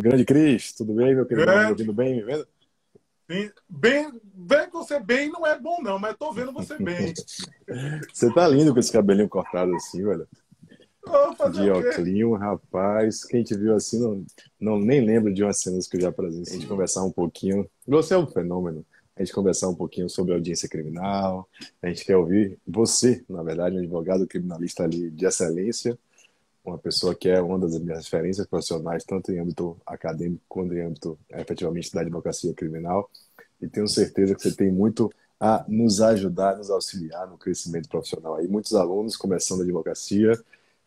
Grande Cris, tudo bem, meu querido? Grande. ouvindo bem, me vendo? Bem, bem você bem não é bom, não, mas tô vendo você bem. você tá lindo com esse cabelinho cortado assim, velho. Óculos, rapaz. Quem te viu assim, não, não nem lembro de umas cenas que eu já presenciei. A gente conversar um pouquinho. Você é um fenômeno. A gente conversar um pouquinho sobre audiência criminal. A gente quer ouvir você, na verdade, um advogado criminalista ali de excelência uma pessoa que é uma das minhas referências profissionais, tanto em âmbito acadêmico quanto em âmbito, efetivamente, da advocacia criminal. E tenho certeza que você tem muito a nos ajudar, nos auxiliar no crescimento profissional. Aí, muitos alunos começando a advocacia.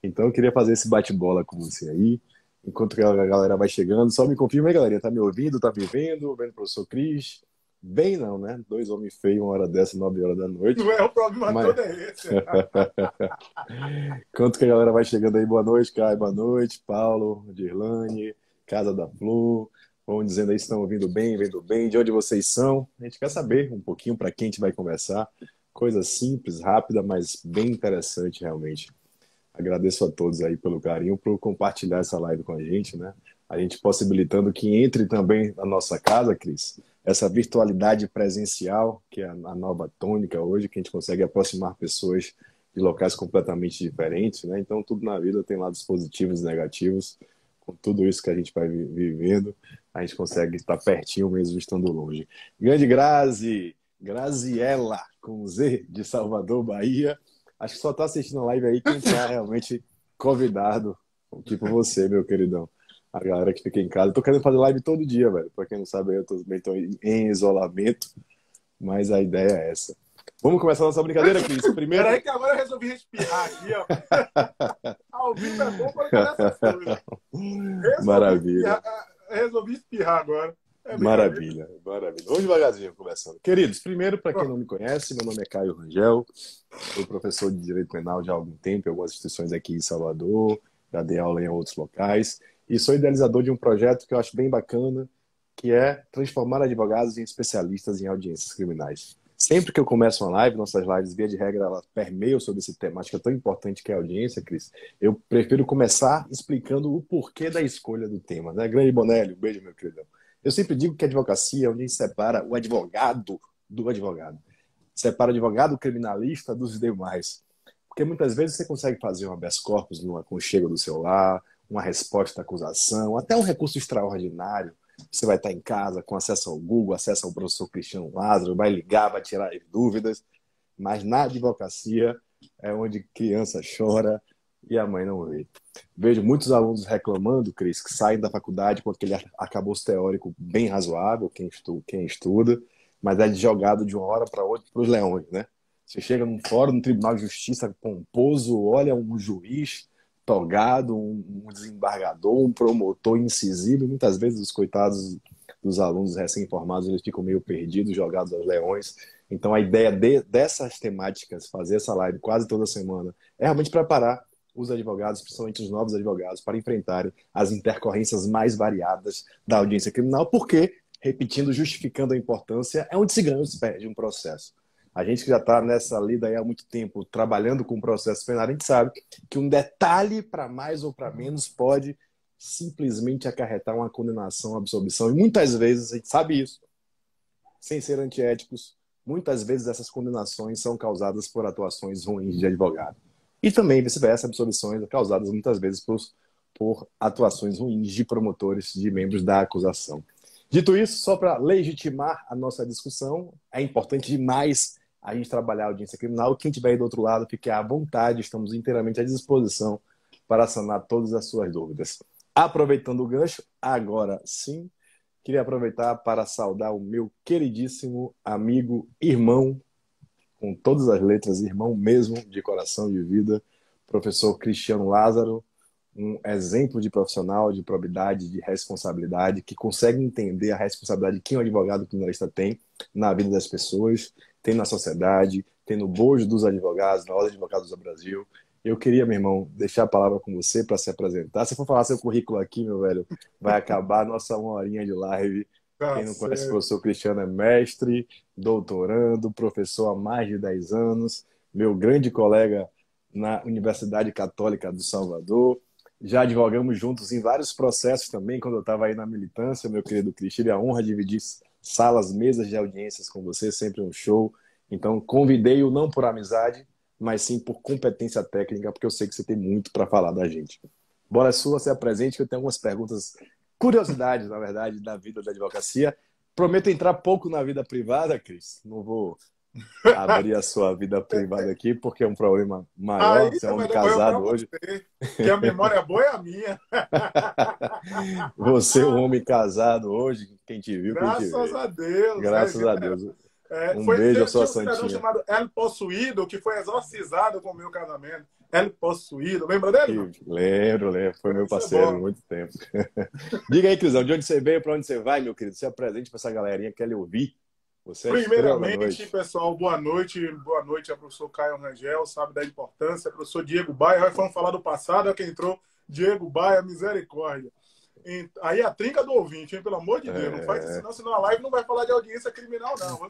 Então, eu queria fazer esse bate-bola com você aí. Enquanto a galera vai chegando, só me confirma aí, galera. Tá me ouvindo? Tá me vendo? Vendo o professor Cris? Bem não, né? Dois homens feios, uma hora dessa, nove horas da noite. Não é o problema Mas... todo é esse. Quanto que a galera vai chegando aí? Boa noite, Caio. Boa noite, Paulo, Dirlane, Casa da Flu. Vão dizendo aí se estão ouvindo bem, vendo bem, de onde vocês são. A gente quer saber um pouquinho para quem a gente vai conversar. Coisa simples, rápida, mas bem interessante realmente. Agradeço a todos aí pelo carinho, por compartilhar essa live com a gente, né? A gente possibilitando que entre também na nossa casa, Cris, essa virtualidade presencial, que é a nova tônica hoje, que a gente consegue aproximar pessoas de locais completamente diferentes, né? Então, tudo na vida tem lados positivos e negativos. Com tudo isso que a gente vai vivendo, a gente consegue estar pertinho mesmo estando longe. Grande Grazi, Graziella, com Z, de Salvador, Bahia. Acho que só está assistindo a live aí quem está realmente convidado, tipo você, meu queridão a galera que fica em casa. Eu tô querendo fazer live todo dia, velho. Pra quem não sabe, eu tô, tô em isolamento, mas a ideia é essa. Vamos começar a nossa brincadeira, Cris. Primeiro... Peraí que agora eu resolvi respirar aqui, ó. Ao vivo é bom pra essas coisas. Maravilha. Espirrar, resolvi espirrar agora. É maravilha, maravilha. Vamos devagarzinho começando. Queridos, primeiro, para quem não me conhece, meu nome é Caio Rangel, sou professor de Direito Penal já há algum tempo em algumas instituições aqui em Salvador, já dei aula em outros locais e sou idealizador de um projeto que eu acho bem bacana, que é transformar advogados em especialistas em audiências criminais. Sempre que eu começo uma live, nossas lives, via de regra, elas permeiam sobre esse temática tão importante que é a audiência, Cris. Eu prefiro começar explicando o porquê da escolha do tema. Né? Grande Bonelli, um beijo, meu querido. Eu sempre digo que a advocacia é onde separa o advogado do advogado. Separa o advogado criminalista dos demais. Porque muitas vezes você consegue fazer uma habeas corpus no aconchego do celular, uma resposta à acusação, até um recurso extraordinário. Você vai estar em casa com acesso ao Google, acesso ao professor Cristiano Lázaro, vai ligar, vai tirar as dúvidas. Mas na advocacia é onde criança chora e a mãe não vê. Vejo muitos alunos reclamando, Cris, que saem da faculdade com aquele acabouço teórico bem razoável, quem estuda, quem estuda mas é jogado de uma hora para outra para os leões, né? Você chega num fórum, no Tribunal de Justiça pomposo, olha um juiz togado, um, desembargador, um promotor incisivo, e muitas vezes os coitados dos alunos recém-formados eles ficam meio perdidos, jogados aos leões. Então a ideia de, dessas temáticas, fazer essa live quase toda semana, é realmente preparar os advogados, principalmente os novos advogados, para enfrentarem as intercorrências mais variadas da audiência criminal, porque, repetindo, justificando a importância, é onde se ganha ou se perde um processo. A gente que já está nessa lida há muito tempo, trabalhando com o processo penal, a gente sabe que um detalhe para mais ou para menos pode simplesmente acarretar uma condenação, absolvição. E muitas vezes, a gente sabe isso, sem ser antiéticos, muitas vezes essas condenações são causadas por atuações ruins de advogado. E também, vice-versa, absolvições causadas muitas vezes por, por atuações ruins de promotores, de membros da acusação. Dito isso, só para legitimar a nossa discussão, é importante demais a gente trabalhar a audiência criminal. Quem estiver aí do outro lado, fique à vontade, estamos inteiramente à disposição para sanar todas as suas dúvidas. Aproveitando o gancho, agora sim, queria aproveitar para saudar o meu queridíssimo amigo, irmão, com todas as letras, irmão mesmo, de coração de vida, professor Cristiano Lázaro, um exemplo de profissional, de probidade, de responsabilidade, que consegue entender a responsabilidade que um advogado criminalista tem na vida das pessoas tem na sociedade, tem no bojo dos advogados, na Ordem de Advogados do Brasil. Eu queria, meu irmão, deixar a palavra com você para se apresentar. Se for falar seu currículo aqui, meu velho, vai acabar a nossa uma horinha de live. Tá Quem não certo. conhece o professor Cristiano é mestre, doutorando, professor há mais de 10 anos, meu grande colega na Universidade Católica do Salvador, Já advogamos juntos em vários processos também, quando eu estava aí na militância, meu querido Cris. Tive a honra de dividir salas, mesas de audiências com você, sempre um show. Então, convidei-o não por amizade, mas sim por competência técnica, porque eu sei que você tem muito para falar da gente. Bora sua, se apresente, que eu tenho algumas perguntas, curiosidades, na verdade, da vida da advocacia. Prometo entrar pouco na vida privada, Cris. Não vou abrir a sua vida privada aqui, porque é um problema maior. Você é um homem casado hoje. Você, que a memória boa é a minha. você é um homem casado hoje, quem te viu, Graças quem te viu. a Deus. Graças né? a Deus. É, um beijo à sua um santinha. chamado El Possuído, que foi exorcizado com o meu casamento. El Possuído, lembra dele? Lembro, lembro. Foi meu é parceiro há muito tempo. Diga aí, Crisão, de onde você veio, para onde você vai, meu querido? Se apresente para essa galerinha que quer lhe ouvir. Você é Primeiramente, pessoal, boa noite. Boa noite ao professor Caio Rangel, sabe da importância. Professor Diego Baia, vamos falar do passado, é quem entrou. Diego Baia, misericórdia. Aí a trinca do ouvinte, hein? Pelo amor de Deus. É... Não faz isso, não, senão a live não vai falar de audiência criminal, não.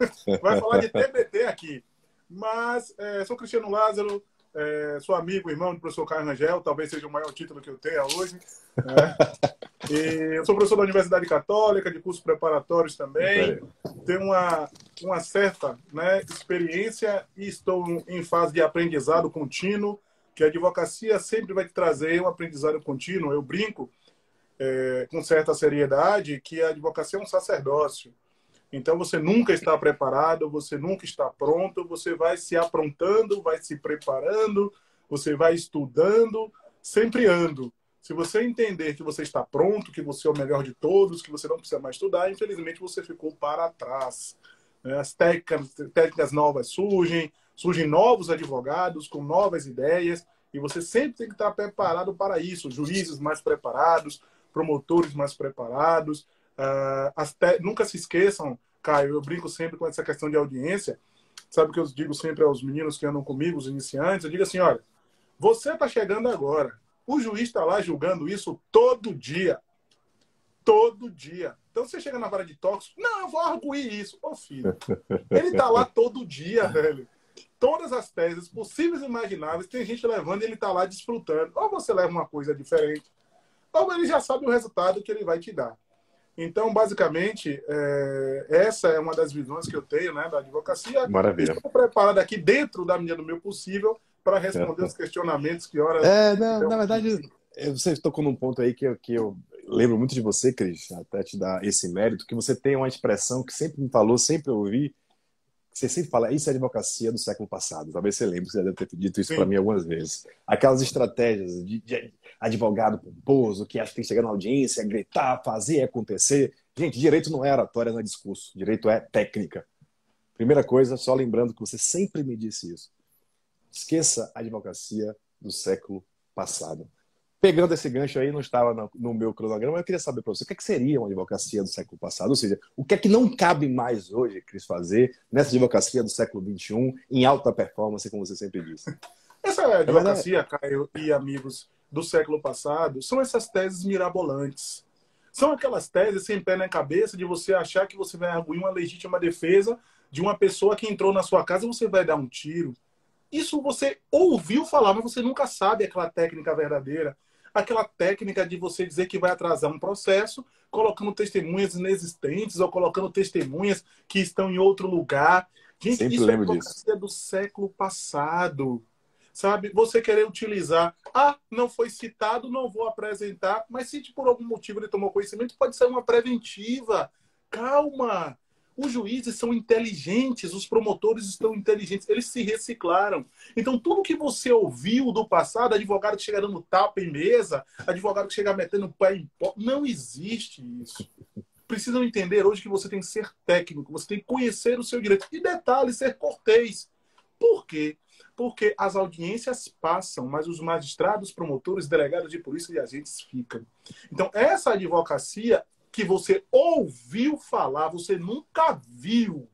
Vai falar de TBT aqui. Mas é, sou Cristiano Lázaro, é, sou amigo, irmão do professor Caio Rangel, talvez seja o maior título que eu tenha hoje. Né? E eu sou professor da Universidade Católica, de cursos preparatórios também. Tenho uma, uma certa né, experiência e estou em fase de aprendizado contínuo, que a advocacia sempre vai te trazer um aprendizado contínuo. Eu brinco é, com certa seriedade que a advocacia é um sacerdócio. Então você nunca está preparado, você nunca está pronto, você vai se aprontando, vai se preparando, você vai estudando, sempre ando. Se você entender que você está pronto, que você é o melhor de todos, que você não precisa mais estudar, infelizmente você ficou para trás. Né? As técnicas, técnicas novas surgem, surgem novos advogados com novas ideias, e você sempre tem que estar preparado para isso. Juízes mais preparados, promotores mais preparados. Uh, nunca se esqueçam, Caio, eu brinco sempre com essa questão de audiência. Sabe o que eu digo sempre aos meninos que andam comigo, os iniciantes? Eu digo assim: olha, você está chegando agora. O juiz está lá julgando isso todo dia. Todo dia. Então você chega na vara de tóxico, não, eu vou arguir isso. Ô filho, ele está lá todo dia, velho. Todas as teses possíveis e imagináveis, tem gente levando e ele está lá desfrutando. Ou você leva uma coisa diferente, ou ele já sabe o resultado que ele vai te dar. Então, basicamente, é, essa é uma das visões que eu tenho né, da advocacia. Maravilha. Estou preparado aqui dentro da medida do meu possível para responder é. os questionamentos que horas. É, não, na verdade, você tocou num ponto aí que eu, que eu lembro muito de você, Cris, até te dar esse mérito, que você tem uma expressão que sempre me falou, sempre ouvi, você sempre fala, isso é advocacia do século passado. Talvez você lembre, você deve ter dito isso para mim algumas vezes. Aquelas estratégias de, de, advogado pomposo, que acha que tem que chegar na audiência, gritar, fazer acontecer. Gente, direito não é oratória, não é discurso. Direito é técnica. Primeira coisa, só lembrando que você sempre me disse isso. Esqueça a advocacia do século passado pegando esse gancho aí, não estava no, no meu cronograma, eu queria saber para você o que, é que, seria uma advocacia do século passado, ou seja, o que é que não cabe mais hoje, Cris, fazer nessa advocacia do século XXI, em alta performance, como você sempre disse. Essa advocacia, Caio e amigos, do século passado, são essas teses mirabolantes. São aquelas teses sem pé na cabeça de você achar que você vai arguir uma legítima defesa de uma pessoa que entrou na sua casa e você vai dar um tiro. Isso você ouviu falar, mas você nunca sabe aquela técnica verdadeira aquela técnica de você dizer que vai atrasar um processo, colocando testemunhas inexistentes ou colocando testemunhas que estão em outro lugar. Gente, Sempre isso é é disso. do século passado. Sabe? Você querer utilizar, ah, não foi citado, não vou apresentar, mas se por algum motivo ele tomou conhecimento, pode ser uma preventiva. Calma, os juízes são inteligentes, os promotores estão inteligentes, eles se reciclaram. Então, tudo que você ouviu do passado, advogado que chega dando tapa em mesa, advogado que chega metendo pé em pó, não existe isso. Precisam entender hoje que você tem que ser técnico, você tem que conhecer o seu direito. E detalhe, ser cortês. Por quê? Porque as audiências passam, mas os magistrados, promotores, delegados de polícia e agentes ficam. Então, essa advocacia que você ouviu falar, você nunca viu.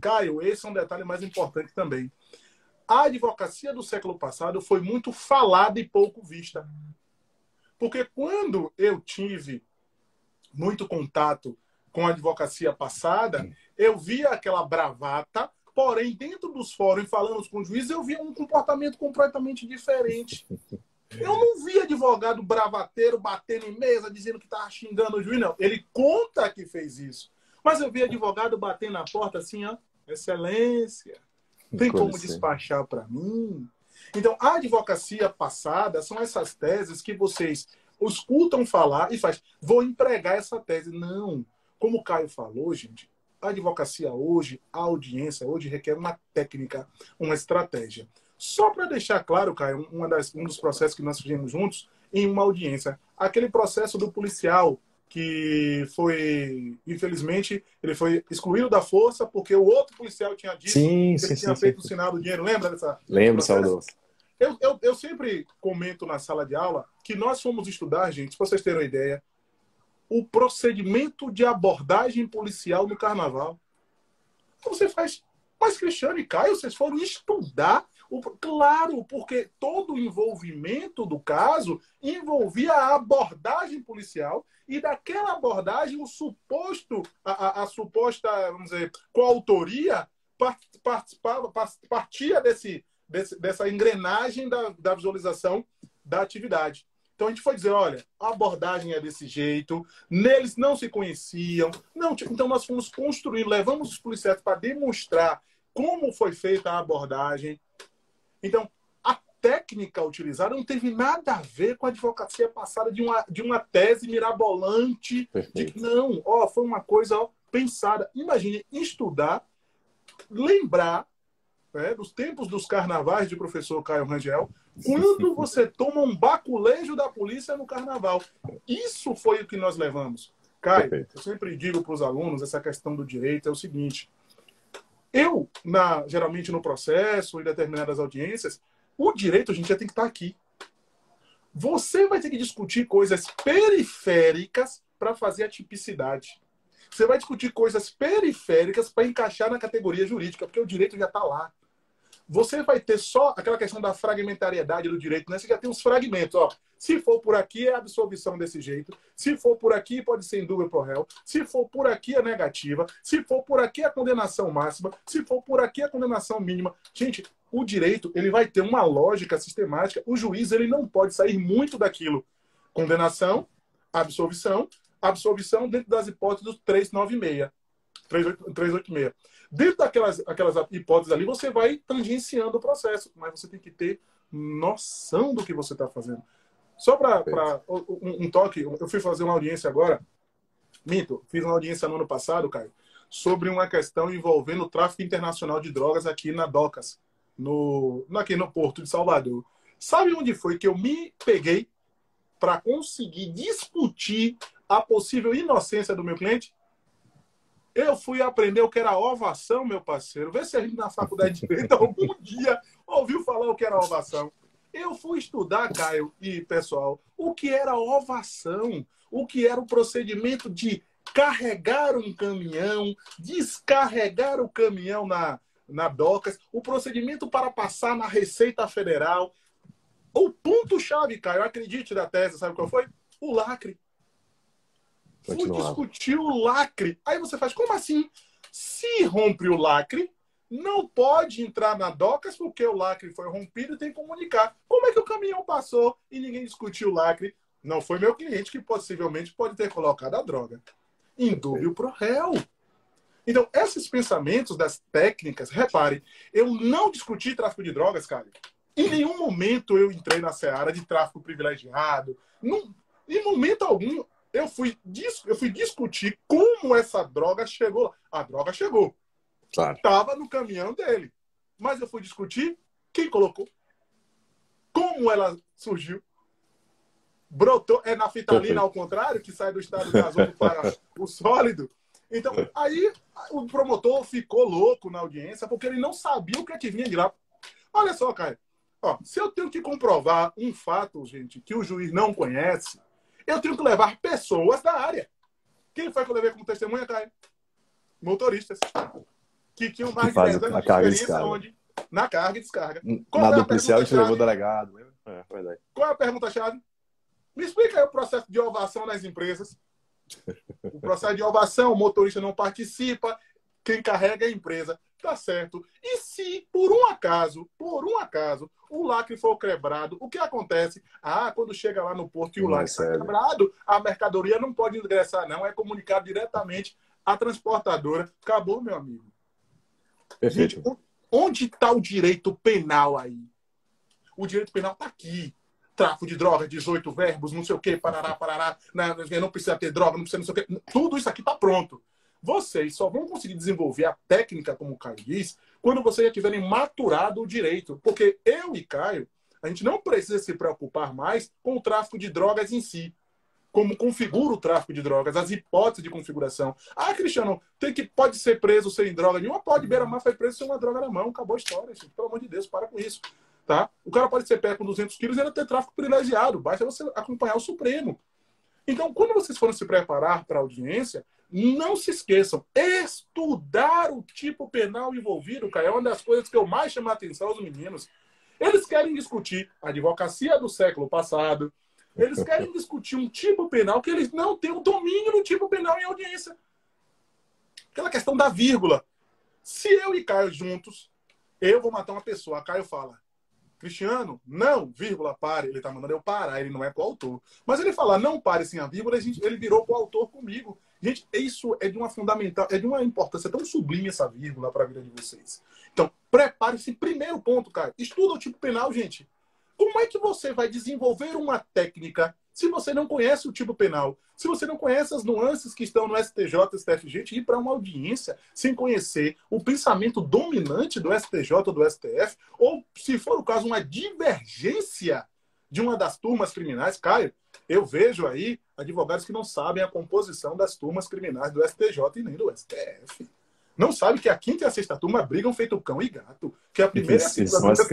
Caio, esse é um detalhe mais importante também. A advocacia do século passado foi muito falada e pouco vista. Porque quando eu tive muito contato com a advocacia passada, eu via aquela bravata, porém, dentro dos fóruns, falando com o juiz, eu via um comportamento completamente diferente. Eu não vi advogado bravateiro batendo em mesa, dizendo que estava xingando o juiz, não. Ele conta que fez isso. Mas eu vi advogado batendo na porta assim, ó, excelência, tem como despachar para mim? Então, a advocacia passada são essas teses que vocês escutam falar e faz, vou empregar essa tese. Não. Como o Caio falou, gente, a advocacia hoje, a audiência hoje requer uma técnica, uma estratégia. Só para deixar claro, Caio, uma das, um dos processos que nós fizemos juntos em uma audiência, aquele processo do policial que foi, infelizmente, ele foi excluído da força porque o outro policial tinha dito sim, que sim, ele tinha sim, feito sim. o sinal do dinheiro. Lembra dessa? Lembro, saudoso. Eu, eu, eu sempre comento na sala de aula que nós fomos estudar, gente, para vocês terem uma ideia, o procedimento de abordagem policial no carnaval. Então você faz. Mas Cristiano e Caio, vocês foram estudar. O... Claro, porque todo o envolvimento do caso envolvia a abordagem policial e daquela abordagem o suposto, a, a, a suposta, vamos dizer, coautoria participava, partia desse, desse, dessa engrenagem da, da visualização da atividade. Então a gente foi dizer, olha, a abordagem é desse jeito, neles não se conheciam, não, então nós fomos construir, levamos os policiais para demonstrar como foi feita a abordagem. Então a técnica utilizada não teve nada a ver com a advocacia passada de uma, de uma tese mirabolante, de não, ó, foi uma coisa ó, pensada. Imagine estudar, lembrar né, dos tempos dos carnavais de professor Caio Rangel, quando você toma um baculejo da polícia no carnaval. Isso foi o que nós levamos. Caio, Perfeito. eu sempre digo para os alunos essa questão do direito é o seguinte. Eu, na, geralmente no processo, em determinadas audiências, o direito a gente já tem que estar aqui. Você vai ter que discutir coisas periféricas para fazer a tipicidade. Você vai discutir coisas periféricas para encaixar na categoria jurídica, porque o direito já está lá você vai ter só aquela questão da fragmentariedade do direito, né? Você já tem os fragmentos, ó. Se for por aqui, é absolvição desse jeito. Se for por aqui, pode ser dúvida pro réu. Se for por aqui, é negativa. Se for por aqui, é condenação máxima. Se for por aqui, é condenação mínima. Gente, o direito, ele vai ter uma lógica sistemática. O juiz, ele não pode sair muito daquilo. Condenação, absolvição, absolvição dentro das hipóteses do 396. 386. Dentro daquelas aquelas hipóteses ali, você vai tangenciando o processo, mas você tem que ter noção do que você está fazendo. Só para um, um, toque, eu fui fazer uma audiência agora, minto, fiz uma audiência no ano passado, Caio, sobre uma questão envolvendo o tráfico internacional de drogas aqui na Docas, no, aqui no Porto de Salvador. Sabe onde foi que eu me peguei para conseguir discutir a possível inocência do meu cliente? Eu fui aprender o que era ovação, meu parceiro. Vê se a gente na faculdade de direito algum dia ouviu falar o que era ovação. Eu fui estudar, Caio e pessoal, o que era ovação, o que era o procedimento de carregar um caminhão, descarregar o caminhão na, na docas, o procedimento para passar na Receita Federal. O ponto-chave, Caio, acredite da tese, sabe qual foi? O lacre. Fui discutir o lacre. Aí você faz, como assim? Se rompe o lacre, não pode entrar na docas porque o lacre foi rompido e tem que comunicar. Como é que o caminhão passou e ninguém discutiu o lacre? Não foi meu cliente que possivelmente pode ter colocado a droga. Indúbio pro réu. Então, esses pensamentos das técnicas, repare, eu não discuti tráfico de drogas, cara. Em nenhum momento eu entrei na seara de tráfico privilegiado. Em momento algum eu fui, eu fui discutir como essa droga chegou. A droga chegou. Claro. Estava no caminhão dele. Mas eu fui discutir quem colocou. Como ela surgiu. Brotou. É na fitalina ao contrário, que sai do estado gasoso para o sólido. Então, aí o promotor ficou louco na audiência porque ele não sabia o que, é que vinha de lá. Olha só, Caio. Ó, se eu tenho que comprovar um fato, gente, que o juiz não conhece, eu tenho que levar pessoas da área. Quem foi que eu levei como testemunha, Caio? Motoristas. Que tinham mais que de 10 anos de experiência onde? Na carga e descarga. Qual Na é do policial, a gente levou o delegado. É, verdade. Qual é a pergunta-chave? Me explica aí o processo de ovação nas empresas. O processo de ovação, o motorista não participa, quem carrega é a empresa. Tá certo. E se, por um acaso, por um acaso, o lacre for quebrado, o que acontece? Ah, quando chega lá no porto e o lacre está quebrado, a mercadoria não pode ingressar, não. É comunicado diretamente à transportadora. Acabou, meu amigo. Perfeito. Gente, onde está o direito penal aí? O direito penal está aqui. Tráfico de drogas, 18 verbos, não sei o quê, parará, parará, não, não precisa ter droga, não precisa não sei o quê. Tudo isso aqui está pronto. Vocês só vão conseguir desenvolver a técnica, como o Caio diz, quando vocês já tiverem maturado o direito. Porque eu e Caio, a gente não precisa se preocupar mais com o tráfico de drogas em si. Como configura o tráfico de drogas, as hipóteses de configuração. Ah, Cristiano, tem que, pode ser preso sem droga nenhuma? Pode. Beira-Mar foi preso sem uma droga na mão. Acabou a história. Gente. Pelo amor de Deus, para com isso. Tá? O cara pode ser pego com 200 quilos e ainda ter tráfico privilegiado. Basta você acompanhar o Supremo. Então, quando vocês forem se preparar para a audiência, não se esqueçam, estudar o tipo penal envolvido, cara, é uma das coisas que eu mais chamo a atenção aos meninos. Eles querem discutir a advocacia do século passado, eles querem discutir um tipo penal que eles não têm o domínio do tipo penal em audiência. Aquela questão da vírgula. Se eu e Caio juntos, eu vou matar uma pessoa, Caio fala, Cristiano, não, vírgula, pare. Ele está mandando eu parar, ele não é coautor. Mas ele falar não pare sem a vírgula, ele virou coautor comigo. Gente, isso é de uma fundamental, é de uma importância tão sublime essa vírgula para a vida de vocês. Então, prepare-se. Primeiro ponto, cara. Estuda o tipo penal, gente. Como é que você vai desenvolver uma técnica se você não conhece o tipo penal? Se você não conhece as nuances que estão no STJ, STF, gente, ir para uma audiência sem conhecer o pensamento dominante do STJ, do STF, ou, se for o caso, uma divergência de uma das turmas criminais, Caio, eu vejo aí advogados que não sabem a composição das turmas criminais do STJ e nem do STF. Não sabe que a quinta e a sexta turma brigam feito cão e gato. Que a primeira e a segunda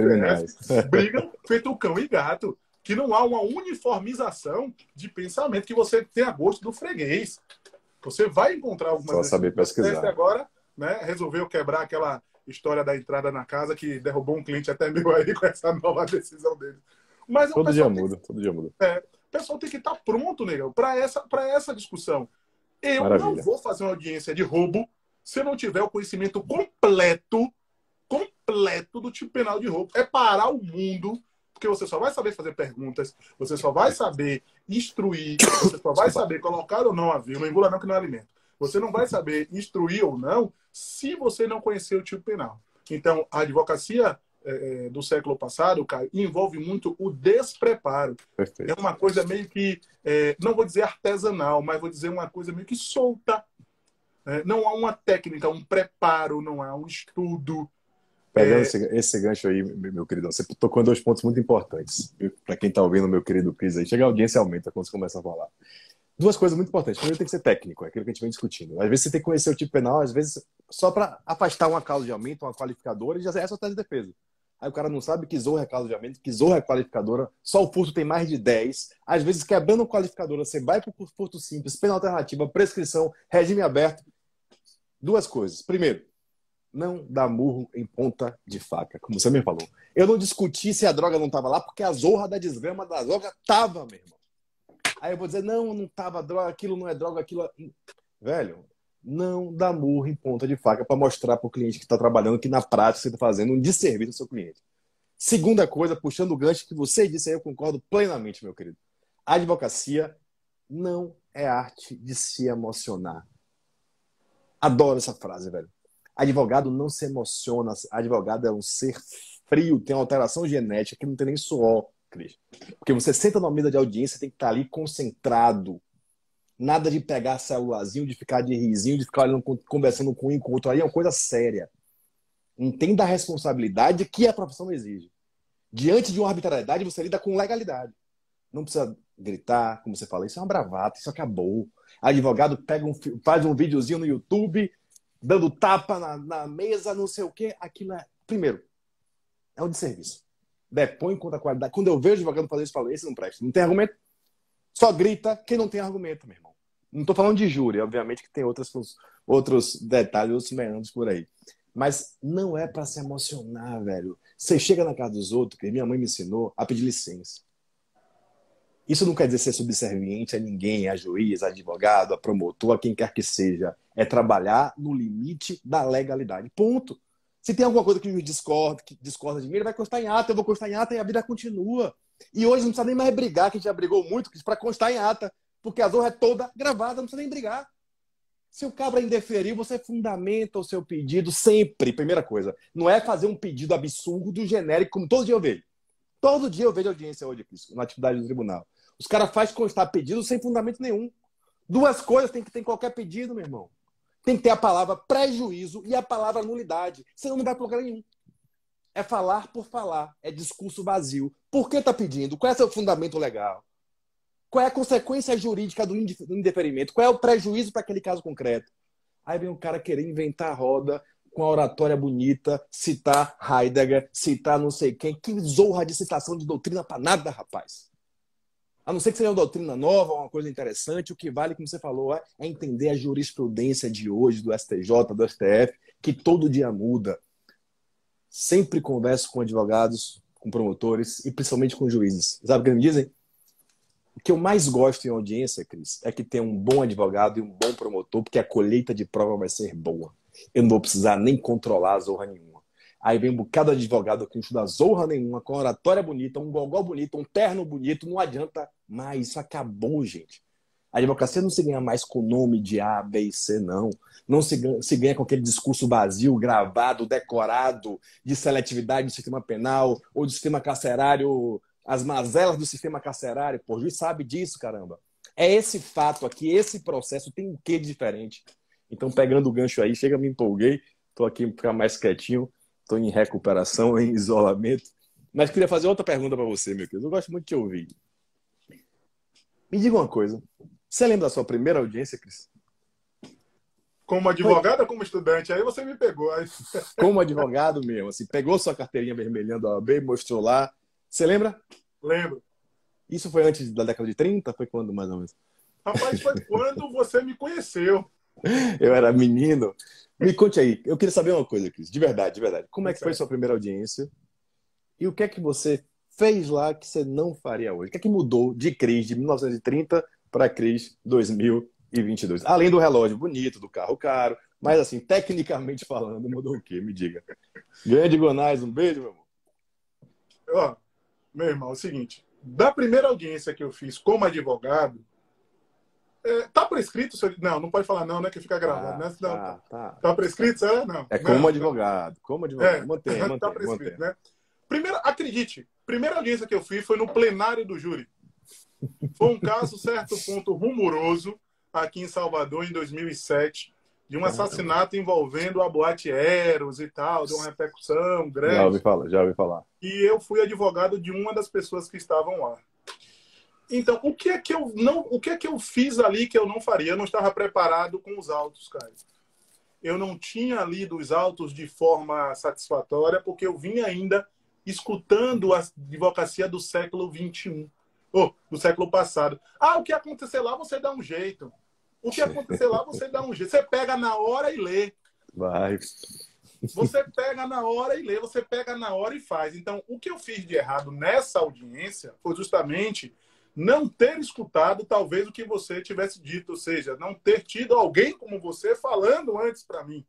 brigam feito cão e gato. Que não há uma uniformização de pensamento, que você tenha gosto do freguês. Você vai encontrar algumas... Só saber pesquisar. agora né, resolveu quebrar aquela história da entrada na casa que derrubou um cliente até meu aí com essa nova decisão dele. Mas todo dia muda, todo dia muda. É, o pessoal tem que estar tá pronto, negão, para essa, essa discussão. Eu Maravilha. não vou fazer uma audiência de roubo se eu não tiver o conhecimento completo, completo do tipo penal de roubo. É parar o mundo, porque você só vai saber fazer perguntas, você só vai saber instruir, você só vai saber colocar ou não a vírgula, engula não que não é alimento. Você não vai saber instruir ou não se você não conhecer o tipo penal. Então, a advocacia é, é, do século passado, Caio, envolve muito o despreparo. Perfeito. É uma coisa meio que, é, não vou dizer artesanal, mas vou dizer uma coisa meio que solta. É, não há uma técnica, um preparo, não há um estudo. Pegando é, esse, esse, gancho aí, meu querido, você tocou em dois pontos muito importantes. Para quem está ouvindo, meu querido Cris, aí chega a audiência aumenta quando você começa a falar. Duas coisas muito importantes. Primeiro, tem que ser técnico, é aquilo que a gente vem discutindo. Às vezes você tem que conhecer o tipo penal, às vezes só para afastar uma causa de aumento, uma qualificadora, e já é essa tese de defesa. Aí o cara não sabe que Zorra é causa de aumento, que Zorra é qualificadora, só o furto tem mais de 10. Às vezes, quebrando qualificadora, você vai para o furto simples, pena alternativa, prescrição, regime aberto. Duas coisas. Primeiro, não dá murro em ponta de faca, como você me falou. Eu não discuti se a droga não estava lá, porque a zorra da desgrama da droga estava, meu irmão. Aí eu vou dizer, não, não estava droga, aquilo não é droga, aquilo. É... Velho, não dá murro em ponta de faca para mostrar para o cliente que está trabalhando que na prática você está fazendo um desserviço ao seu cliente. Segunda coisa, puxando o gancho que você disse aí, eu concordo plenamente, meu querido. A advocacia não é arte de se emocionar. Adoro essa frase, velho. Advogado não se emociona. Advogado é um ser frio, tem uma alteração genética que não tem nem suor, Cris. Porque você senta numa mesa de audiência, tem que estar tá ali concentrado, Nada de pegar celularzinho, de ficar de risinho, de ficar olhando, conversando com um e com outro. Aí é uma coisa séria. Entenda a responsabilidade que a profissão exige. Diante de uma arbitrariedade, você lida com legalidade. Não precisa gritar, como você fala, isso é uma bravata, isso acabou. Advogado pega um, faz um videozinho no YouTube, dando tapa na, na mesa, não sei o quê. Aquilo é. Primeiro, é um desserviço. Depõe contra a qualidade. Quando eu vejo advogado fazer isso, eu falo, esse não presta. Não tem argumento. Só grita quem não tem argumento, meu irmão. Não estou falando de júri, obviamente que tem outros, outros detalhes, outros meandros por aí. Mas não é para se emocionar, velho. Você chega na casa dos outros, que minha mãe me ensinou, a pedir licença. Isso não quer dizer ser subserviente a ninguém, a juiz, a advogado, a promotor, a quem quer que seja. É trabalhar no limite da legalidade. Ponto. Se tem alguma coisa que o discorda, que discorda de mim, ele vai constar em ata, eu vou constar em ata e a vida continua. E hoje não precisa nem mais brigar, que a gente já brigou muito para constar em ata, porque a zorra é toda gravada, não precisa nem brigar. Se o cabra indeferir, você fundamenta o seu pedido sempre. Primeira coisa, não é fazer um pedido absurdo, genérico, como todo dia eu vejo. Todo dia eu vejo audiência hoje, na atividade do tribunal. Os caras fazem constar pedido sem fundamento nenhum. Duas coisas tem que ter em qualquer pedido, meu irmão tem que ter a palavra prejuízo e a palavra nulidade. Senão não vai lugar nenhum. É falar por falar, é discurso vazio. Por que está pedindo? Qual é seu fundamento legal? Qual é a consequência jurídica do indeferimento? Qual é o prejuízo para aquele caso concreto? Aí vem um cara querer inventar a roda com a oratória bonita, citar Heidegger, citar não sei quem. Que zorra de citação de doutrina para nada, rapaz. A não ser que seja uma doutrina nova, uma coisa interessante, o que vale, como você falou, é, é entender a jurisprudência de hoje, do STJ, do STF, que todo dia muda. Sempre converso com advogados, com promotores e principalmente com juízes. Sabe o que me dizem? O que eu mais gosto em audiência, Cris, é que tem um bom advogado e um bom promotor, porque a colheita de prova vai ser boa. Eu não vou precisar nem controlar a zorra nenhuma. Aí vem um bocado de advogado que não estuda zorra nenhuma, com oratória bonita, um gogó bonito, um terno bonito, não adianta mais. Isso acabou, gente. A advocacia não se ganha mais com o nome de A, B e C, não. Não se ganha, se ganha com aquele discurso vazio, gravado, decorado, de seletividade do sistema penal ou do sistema carcerário, as mazelas do sistema carcerário. Pô, o juiz sabe disso, caramba. É esse fato aqui, esse processo tem um quê de diferente. Então, pegando o gancho aí, chega, me empolguei, tô aqui para ficar mais quietinho estou em recuperação, em isolamento. Mas queria fazer outra pergunta para você, meu querido. Eu gosto muito de te ouvir. Me diga uma coisa. Você lembra da sua primeira audiência, Cris? Como advogado ou como estudante? Aí você me pegou. Aí... Como advogado mesmo. Assim, pegou sua carteirinha vermelhando da OAB, mostrou lá. Você lembra? Lembro. Isso foi antes da década de 30? Foi quando, mais ou menos? Rapaz, foi quando você me conheceu. Eu era menino. Me conte aí, eu queria saber uma coisa, Cris, de verdade, de verdade. Como é que foi sua primeira audiência? E o que é que você fez lá que você não faria hoje? O que é que mudou de Cris de 1930 para Cris 2022? Além do relógio bonito, do carro caro, mas assim, tecnicamente falando, mudou o quê? Me diga. Grande Gonais, um beijo, meu irmão. Ó, meu irmão, é o seguinte, da primeira audiência que eu fiz como advogado, é, tá prescrito? Não, não pode falar não, né? Que fica gravado, tá, né? Não, tá, tá. tá prescrito? É, não. É como não, advogado. Como advogado. É, mantém, mantém, tá prescrito, mantém. né? Primeiro, acredite, primeira audiência que eu fiz foi no plenário do júri. Foi um caso, certo ponto, rumoroso aqui em Salvador, em 2007, de um assassinato envolvendo a boate Eros e tal, de uma repercussão grande. Já ouvi falar, já ouvi falar. E eu fui advogado de uma das pessoas que estavam lá. Então, o que é que eu não, o que é que eu fiz ali que eu não faria? Eu não estava preparado com os autos, Caio. Eu não tinha lido os autos de forma satisfatória, porque eu vinha ainda escutando a advocacia do século XXI, ou do século passado. Ah, o que acontecer lá, você dá um jeito. O que acontecer lá, você dá um jeito. Você pega na hora e lê. Vai. Você pega na hora e lê, você pega na hora e faz. Então, o que eu fiz de errado nessa audiência foi justamente não ter escutado talvez o que você tivesse dito, ou seja, não ter tido alguém como você falando antes para mim.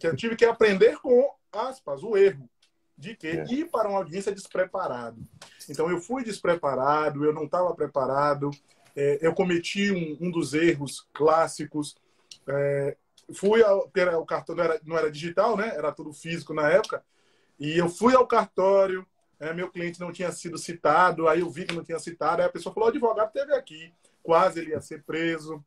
Que eu tive que aprender com, aspas, o erro de que é. ir para uma audiência despreparado. Então eu fui despreparado, eu não estava preparado, é, eu cometi um, um, dos erros clássicos. É, fui ao, era, o cartão não era, não era digital, né? Era tudo físico na época. E eu fui ao cartório, é, meu cliente não tinha sido citado, aí eu vi que não tinha citado, aí a pessoa falou, o advogado teve aqui, quase ele ia ser preso,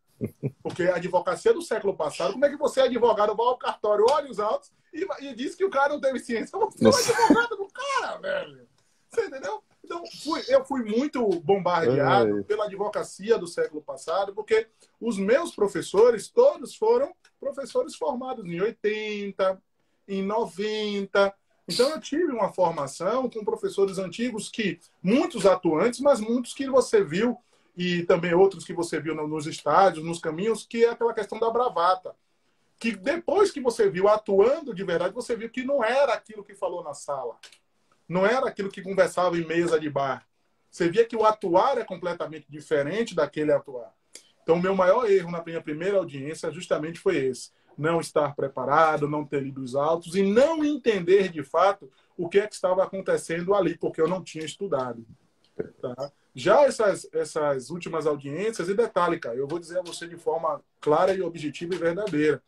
porque a advocacia do século passado, como é que você é advogado, vai ao cartório, olha os autos e, e diz que o cara não teve ciência, você é advogado do cara, velho, você entendeu? Então, fui, eu fui muito bombardeado pela advocacia do século passado, porque os meus professores, todos foram professores formados em 80, em 90, então eu tive uma formação com professores antigos que, muitos atuantes, mas muitos que você viu, e também outros que você viu nos estádios, nos caminhos, que é aquela questão da bravata. Que depois que você viu atuando de verdade, você viu que não era aquilo que falou na sala. Não era aquilo que conversava em mesa de bar. Você via que o atuar é completamente diferente daquele atuar. Então, o meu maior erro na minha primeira audiência justamente foi esse. Não estar preparado, não ter lido os autos e não entender de fato o que é que estava acontecendo ali, porque eu não tinha estudado. Tá? Já essas, essas últimas audiências, e detalhe, cara, eu vou dizer a você de forma clara e objetiva e verdadeira.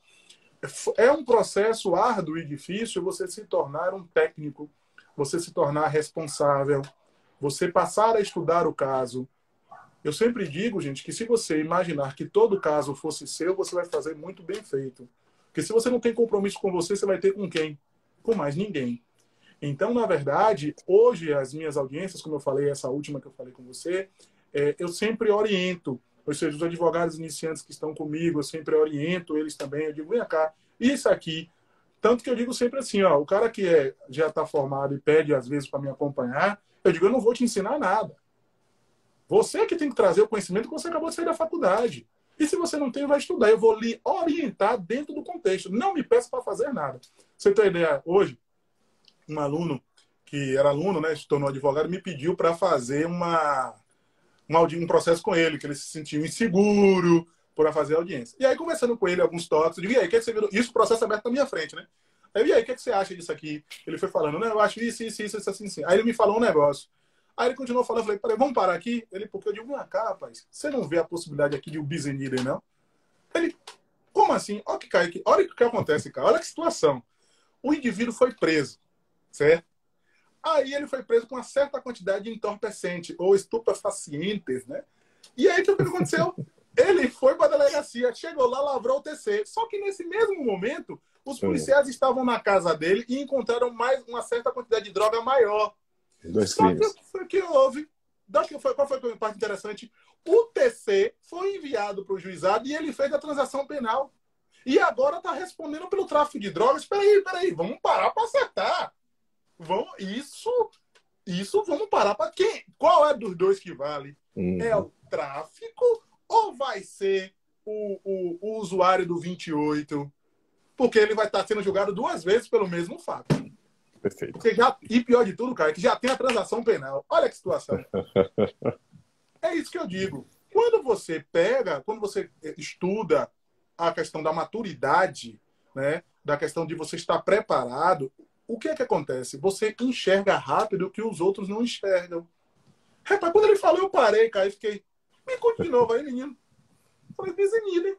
É um processo árduo e difícil você se tornar um técnico, você se tornar responsável, você passar a estudar o caso, eu sempre digo, gente, que se você imaginar que todo caso fosse seu, você vai fazer muito bem feito. Porque se você não tem compromisso com você, você vai ter com quem? Com mais ninguém. Então, na verdade, hoje as minhas audiências, como eu falei, essa última que eu falei com você, é, eu sempre oriento, ou seja, os advogados iniciantes que estão comigo, eu sempre oriento eles também. Eu digo, vem cá, isso aqui. Tanto que eu digo sempre assim, ó, o cara que é, já está formado e pede às vezes para me acompanhar, eu digo, eu não vou te ensinar nada. Você que tem que trazer o conhecimento que você acabou de sair da faculdade. E se você não tem, vai estudar. Eu vou lhe orientar dentro do contexto. Não me peça para fazer nada. Você tem ideia? Hoje, um aluno que era aluno, né, se tornou advogado, me pediu para fazer uma, uma, um processo com ele, que ele se sentiu inseguro por fazer audiência. E aí, conversando com ele, alguns toques, eu digo, e aí, o que, é que você viu? Isso, processo aberto na minha frente, né? Aí, e aí, o que, é que você acha disso aqui? Ele foi falando, não, eu acho isso, isso, isso, isso, assim, assim. Aí ele me falou um negócio. Aí ele continuou falando, eu falei, peraí, vamos parar aqui? Ele, porque eu digo, vem cá, rapaz, você não vê a possibilidade aqui de o um não? Ele, como assim? Olha o que cai aqui, olha o que acontece, cara, olha que situação. O indivíduo foi preso, certo? Aí ele foi preso com uma certa quantidade de entorpecente ou estupefacientes, né? E aí o que aconteceu? Ele foi para a delegacia, chegou lá, lavrou o TC. Só que nesse mesmo momento, os policiais estavam na casa dele e encontraram mais uma certa quantidade de droga maior. Dois crimes. Que que houve. Daqui foi, qual foi a parte interessante? O TC foi enviado para o juizado e ele fez a transação penal. E agora está respondendo pelo tráfico de drogas. Peraí, peraí, vamos parar para acertar. Vamos, isso, isso vamos parar para quem? Qual é dos dois que vale? Uhum. É o tráfico ou vai ser o, o, o usuário do 28? Porque ele vai estar tá sendo julgado duas vezes pelo mesmo fato. Perfeito. Porque já, e pior de tudo, cara, é que já tem a transação penal. Olha que situação. é isso que eu digo. Quando você pega, quando você estuda a questão da maturidade, né, da questão de você estar preparado, o que é que acontece? Você enxerga rápido o que os outros não enxergam. Rapaz, quando ele falou, eu parei, cara, e fiquei. Me conte de novo aí, menino. Falei, desenhile.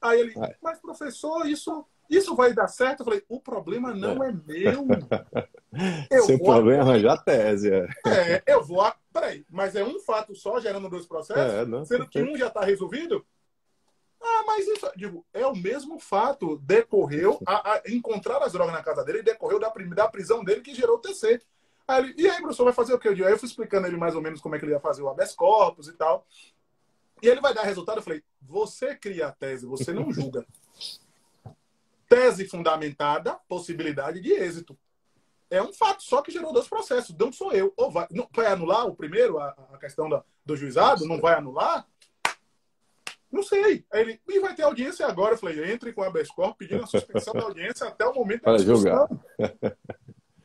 Aí ele, mas professor, isso isso vai dar certo? Eu falei, o problema não é, é meu. Eu Seu problema é arranjar tese. É. é, eu vou. Peraí, mas é um fato só gerando dois processos? É, não, sendo que um já está resolvido? Ah, mas isso, digo, é o mesmo fato. Decorreu, a, a encontrar as drogas na casa dele decorreu da, da prisão dele que gerou o TC. Aí ele, e aí, professor, vai fazer o quê? Aí eu fui explicando ele mais ou menos como é que ele ia fazer o habeas corpus e tal. E ele vai dar resultado. Eu falei, você cria a tese, você não julga. Tese fundamentada, possibilidade de êxito. É um fato só que gerou dois processos. Não sou eu. Ou vai, não, vai anular o primeiro, a, a questão da, do juizado? Não vai anular? Não sei. Aí ele, e vai ter audiência agora. Eu falei, entre com a habeas corpus pedindo a suspensão da audiência até o momento da julgar.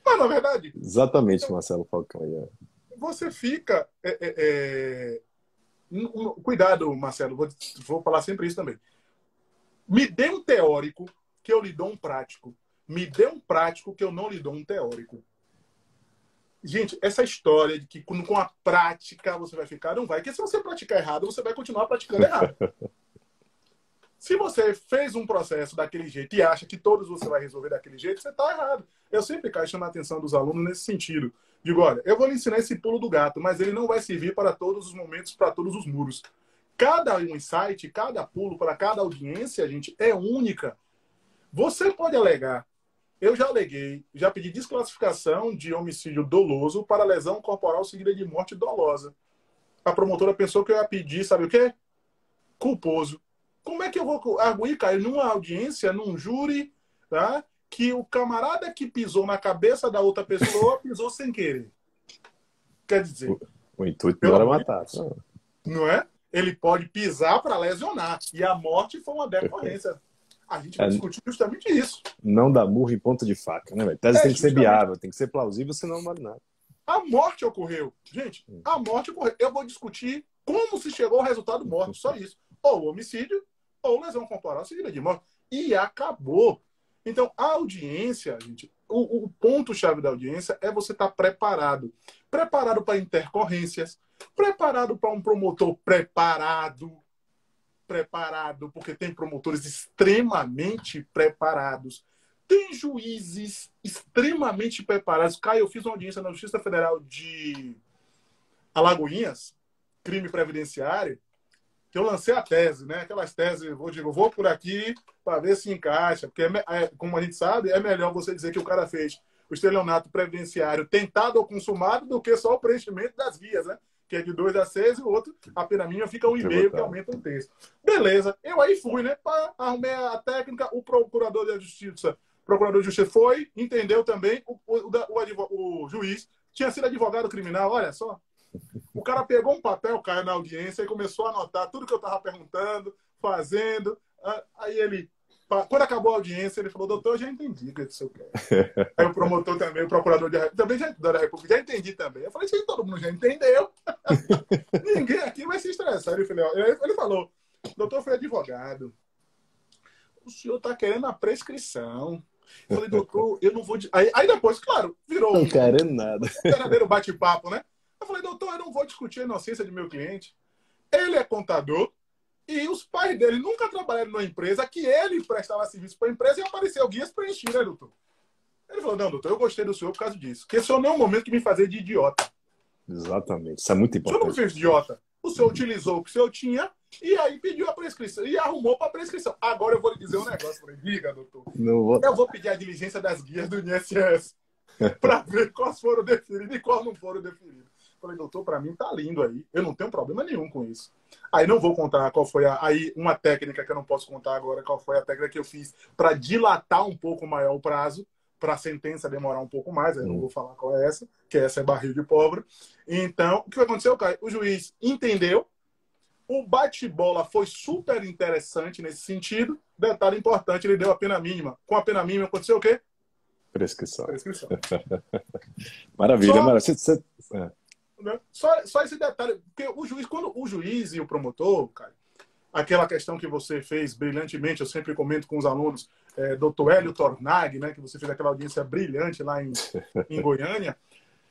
Mas, na verdade... Exatamente, Marcelo Falcão. É. Você fica... É, é, é... Cuidado, Marcelo. Vou, vou falar sempre isso também. Me dê um teórico que eu lhe dou um prático. Me dê um prático que eu não lhe dou um teórico. Gente, essa história de que com a prática você vai ficar, não vai. Porque se você praticar errado, você vai continuar praticando errado. se você fez um processo daquele jeito e acha que todos você vai resolver daquele jeito, você está errado. Eu sempre caio chamando a atenção dos alunos nesse sentido. Digo, olha, eu vou lhe ensinar esse pulo do gato, mas ele não vai servir para todos os momentos, para todos os muros. Cada um insight, cada pulo, para cada audiência, gente, é única. Você pode alegar. Eu já aleguei, já pedi desclassificação de homicídio doloso para lesão corporal seguida de morte dolosa. A promotora pensou que eu ia pedir, sabe o quê? Culposo. Como é que eu vou arguir, cair numa audiência, num júri, tá? que o camarada que pisou na cabeça da outra pessoa pisou sem querer? Quer dizer. O, o intuito não era matar. Não é? Ele pode pisar para lesionar. E a morte foi uma decorrência. A gente vai é, discutir justamente isso. Não dá murro em ponta de faca, né? A tese é, tem que ser viável, tem que ser plausível, senão não vale nada. A morte ocorreu. Gente, hum. a morte ocorreu. Eu vou discutir como se chegou ao resultado morto, só isso. Ou homicídio, ou lesão corporal seguida de morte. e acabou. Então, a audiência, gente, o, o ponto-chave da audiência é você estar tá preparado. Preparado para intercorrências, preparado para um promotor preparado, preparado, porque tem promotores extremamente preparados, tem juízes extremamente preparados. Caio, eu fiz uma audiência na Justiça Federal de Alagoinhas, crime previdenciário, que eu lancei a tese, né? Aquelas teses, vou digo, vou por aqui para ver se encaixa, porque é, é, como a gente sabe, é melhor você dizer que o cara fez o estelionato previdenciário tentado ou consumado do que só o preenchimento das guias, né? Que é de 2 a 6 e o outro, a mínima fica um e meio, que aumenta um terço. Beleza, eu aí fui, né? Pra, arrumei a técnica, o procurador da justiça, procurador de justiça foi, entendeu também, o, o, o, o juiz tinha sido advogado criminal, olha só, o cara pegou um papel, caiu na audiência e começou a anotar tudo que eu estava perguntando, fazendo. Ah, aí ele, quando acabou a audiência, ele falou: Doutor, eu já entendi o que quer. Aí o promotor também, o procurador de, também já, da República, já entendi também. Eu falei: Sim, todo mundo já entendeu. Ninguém aqui vai se estressar. Ele falou: ele falou Doutor, foi advogado. O senhor está querendo a prescrição. Eu falei, doutor, eu não vou. Aí, aí depois, claro, virou. Não querendo nada. Um verdadeiro bate-papo, né? Eu falei, doutor, eu não vou discutir a inocência de meu cliente. Ele é contador e os pais dele nunca trabalharam numa empresa que ele prestava serviço para a empresa e apareceu guias preenchidos, né, doutor? Ele falou, não, doutor, eu gostei do senhor por causa disso. Porque esse não é o momento que me fazer de idiota. Exatamente. Isso é muito importante. O senhor não fez idiota. O senhor utilizou o que o senhor tinha e aí pediu a prescrição. E arrumou para a prescrição. Agora eu vou lhe dizer um negócio. Falei, diga, doutor. Não vou... Eu vou pedir a diligência das guias do INSS para ver quais foram definidos e quais não foram definidos. Falei, doutor, para mim tá lindo aí. Eu não tenho problema nenhum com isso. Aí não vou contar qual foi a, aí uma técnica que eu não posso contar agora, qual foi a técnica que eu fiz para dilatar um pouco maior o prazo, para a sentença demorar um pouco mais. Aí não hum. vou falar qual é essa, que essa é barril de pobre. Então, o que aconteceu, Caio? O juiz entendeu. O bate-bola foi super interessante nesse sentido. Detalhe importante, ele deu a pena mínima. Com a pena mínima aconteceu o quê? Prescrição. Prescrição. Maravilha, Só... maravilha. Você, você... É. Né? Só, só esse detalhe, porque o juiz, quando o juiz e o promotor, cara, aquela questão que você fez brilhantemente, eu sempre comento com os alunos, é, doutor Hélio Tornag, né, que você fez aquela audiência brilhante lá em, em Goiânia,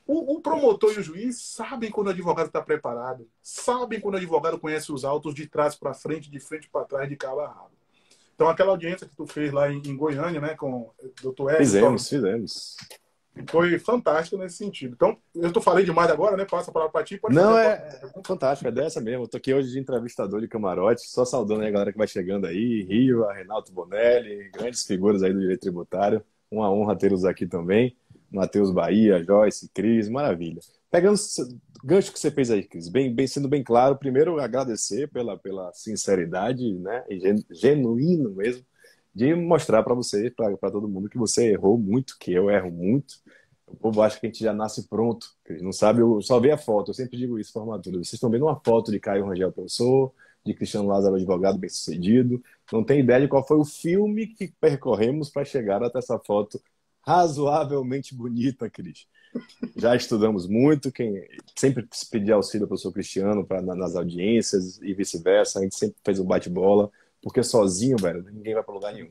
o, o, promotor e o juiz sabem quando o advogado está preparado, sabem quando o advogado conhece os autos de trás para frente, de frente para trás, de cabo a rabo. Então, aquela audiência que tu fez lá em, em Goiânia, né, com o doutor Hélio... Fizemos, Tornag, fizemos foi fantástico nesse sentido. Então, eu tô falei demais agora, né? Passa a palavra para ti. Não, é, é fantástico, é dessa mesmo. Eu tô aqui hoje de entrevistador de camarote, só saudando aí a galera que vai chegando aí, Rio, a Renato Bonelli, grandes figuras aí do direito tributário. Uma honra tê-los aqui também. Matheus Bahia, Joyce, Cris, maravilha. Pegando o gancho que você fez aí, Cris, bem, bem, sendo bem claro, primeiro agradecer pela, pela sinceridade, né? E genuíno mesmo de mostrar para você, para todo mundo, que você errou muito, que eu erro muito. O povo acha que a gente já nasce pronto, que não sabe, eu só vê a foto, eu sempre digo isso, formatura. Vocês estão vendo uma foto de Caio Rangel, professor, de Cristiano Lázaro, advogado bem-sucedido. Não tem ideia de qual foi o filme que percorremos para chegar até essa foto razoavelmente bonita, Cris. Já estudamos muito, quem sempre pedir auxílio ao professor Cristiano pra, nas audiências e vice-versa, a gente sempre fez um bate-bola. Porque sozinho, velho, ninguém vai para lugar nenhum.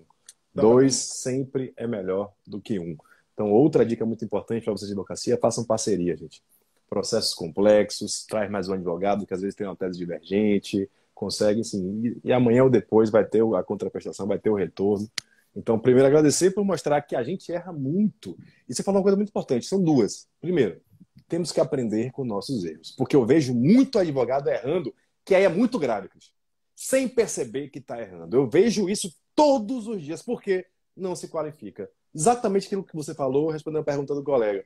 Dois sempre é melhor do que um. Então, outra dica muito importante para vocês de advocacia, façam parceria, gente. Processos complexos, traz mais um advogado que às vezes tem uma tese divergente, consegue, sim, e, e amanhã ou depois vai ter a contraprestação, vai ter o retorno. Então, primeiro, agradecer por mostrar que a gente erra muito. E você falou uma coisa muito importante, são duas. Primeiro, temos que aprender com nossos erros. Porque eu vejo muito advogado errando, que aí é muito grave, Cris sem perceber que está errando. Eu vejo isso todos os dias, porque não se qualifica. Exatamente aquilo que você falou, respondendo a pergunta do colega.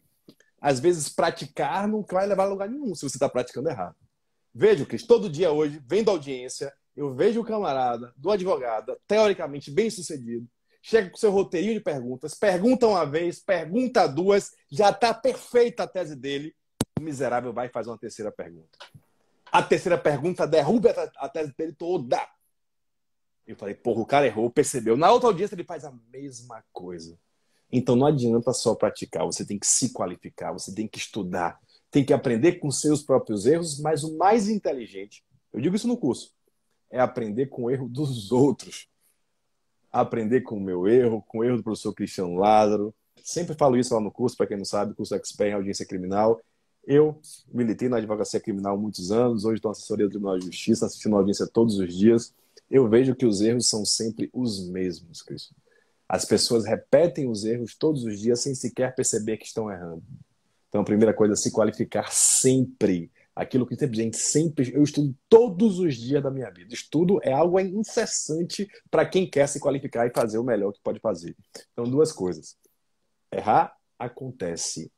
Às vezes, praticar não vai levar a lugar nenhum se você está praticando errado. Vejo, Cris, todo dia hoje, vendo audiência, eu vejo o camarada do advogado, teoricamente bem sucedido, chega com seu roteirinho de perguntas, pergunta uma vez, pergunta duas, já está perfeita a tese dele, o miserável vai fazer uma terceira pergunta. A terceira pergunta derruba a tese dele toda. Eu falei, porra, o cara errou, percebeu. Na outra audiência ele faz a mesma coisa. Então não adianta só praticar, você tem que se qualificar, você tem que estudar, tem que aprender com seus próprios erros, mas o mais inteligente, eu digo isso no curso, é aprender com o erro dos outros. aprender com o meu erro, com o erro do professor Cristiano Lázaro. Sempre falo isso lá no curso, para quem não sabe, curso Expert em Audiência Criminal. Eu militei na advocacia criminal muitos anos, hoje estou na assessoria do Tribunal de Justiça, assistindo audiência todos os dias. Eu vejo que os erros são sempre os mesmos, Cristo. As pessoas repetem os erros todos os dias sem sequer perceber que estão errando. Então, a primeira coisa é se qualificar sempre. Aquilo que sempre, gente, sempre eu estudo todos os dias da minha vida. Estudo é algo incessante para quem quer se qualificar e fazer o melhor que pode fazer. Então, duas coisas. Errar acontece.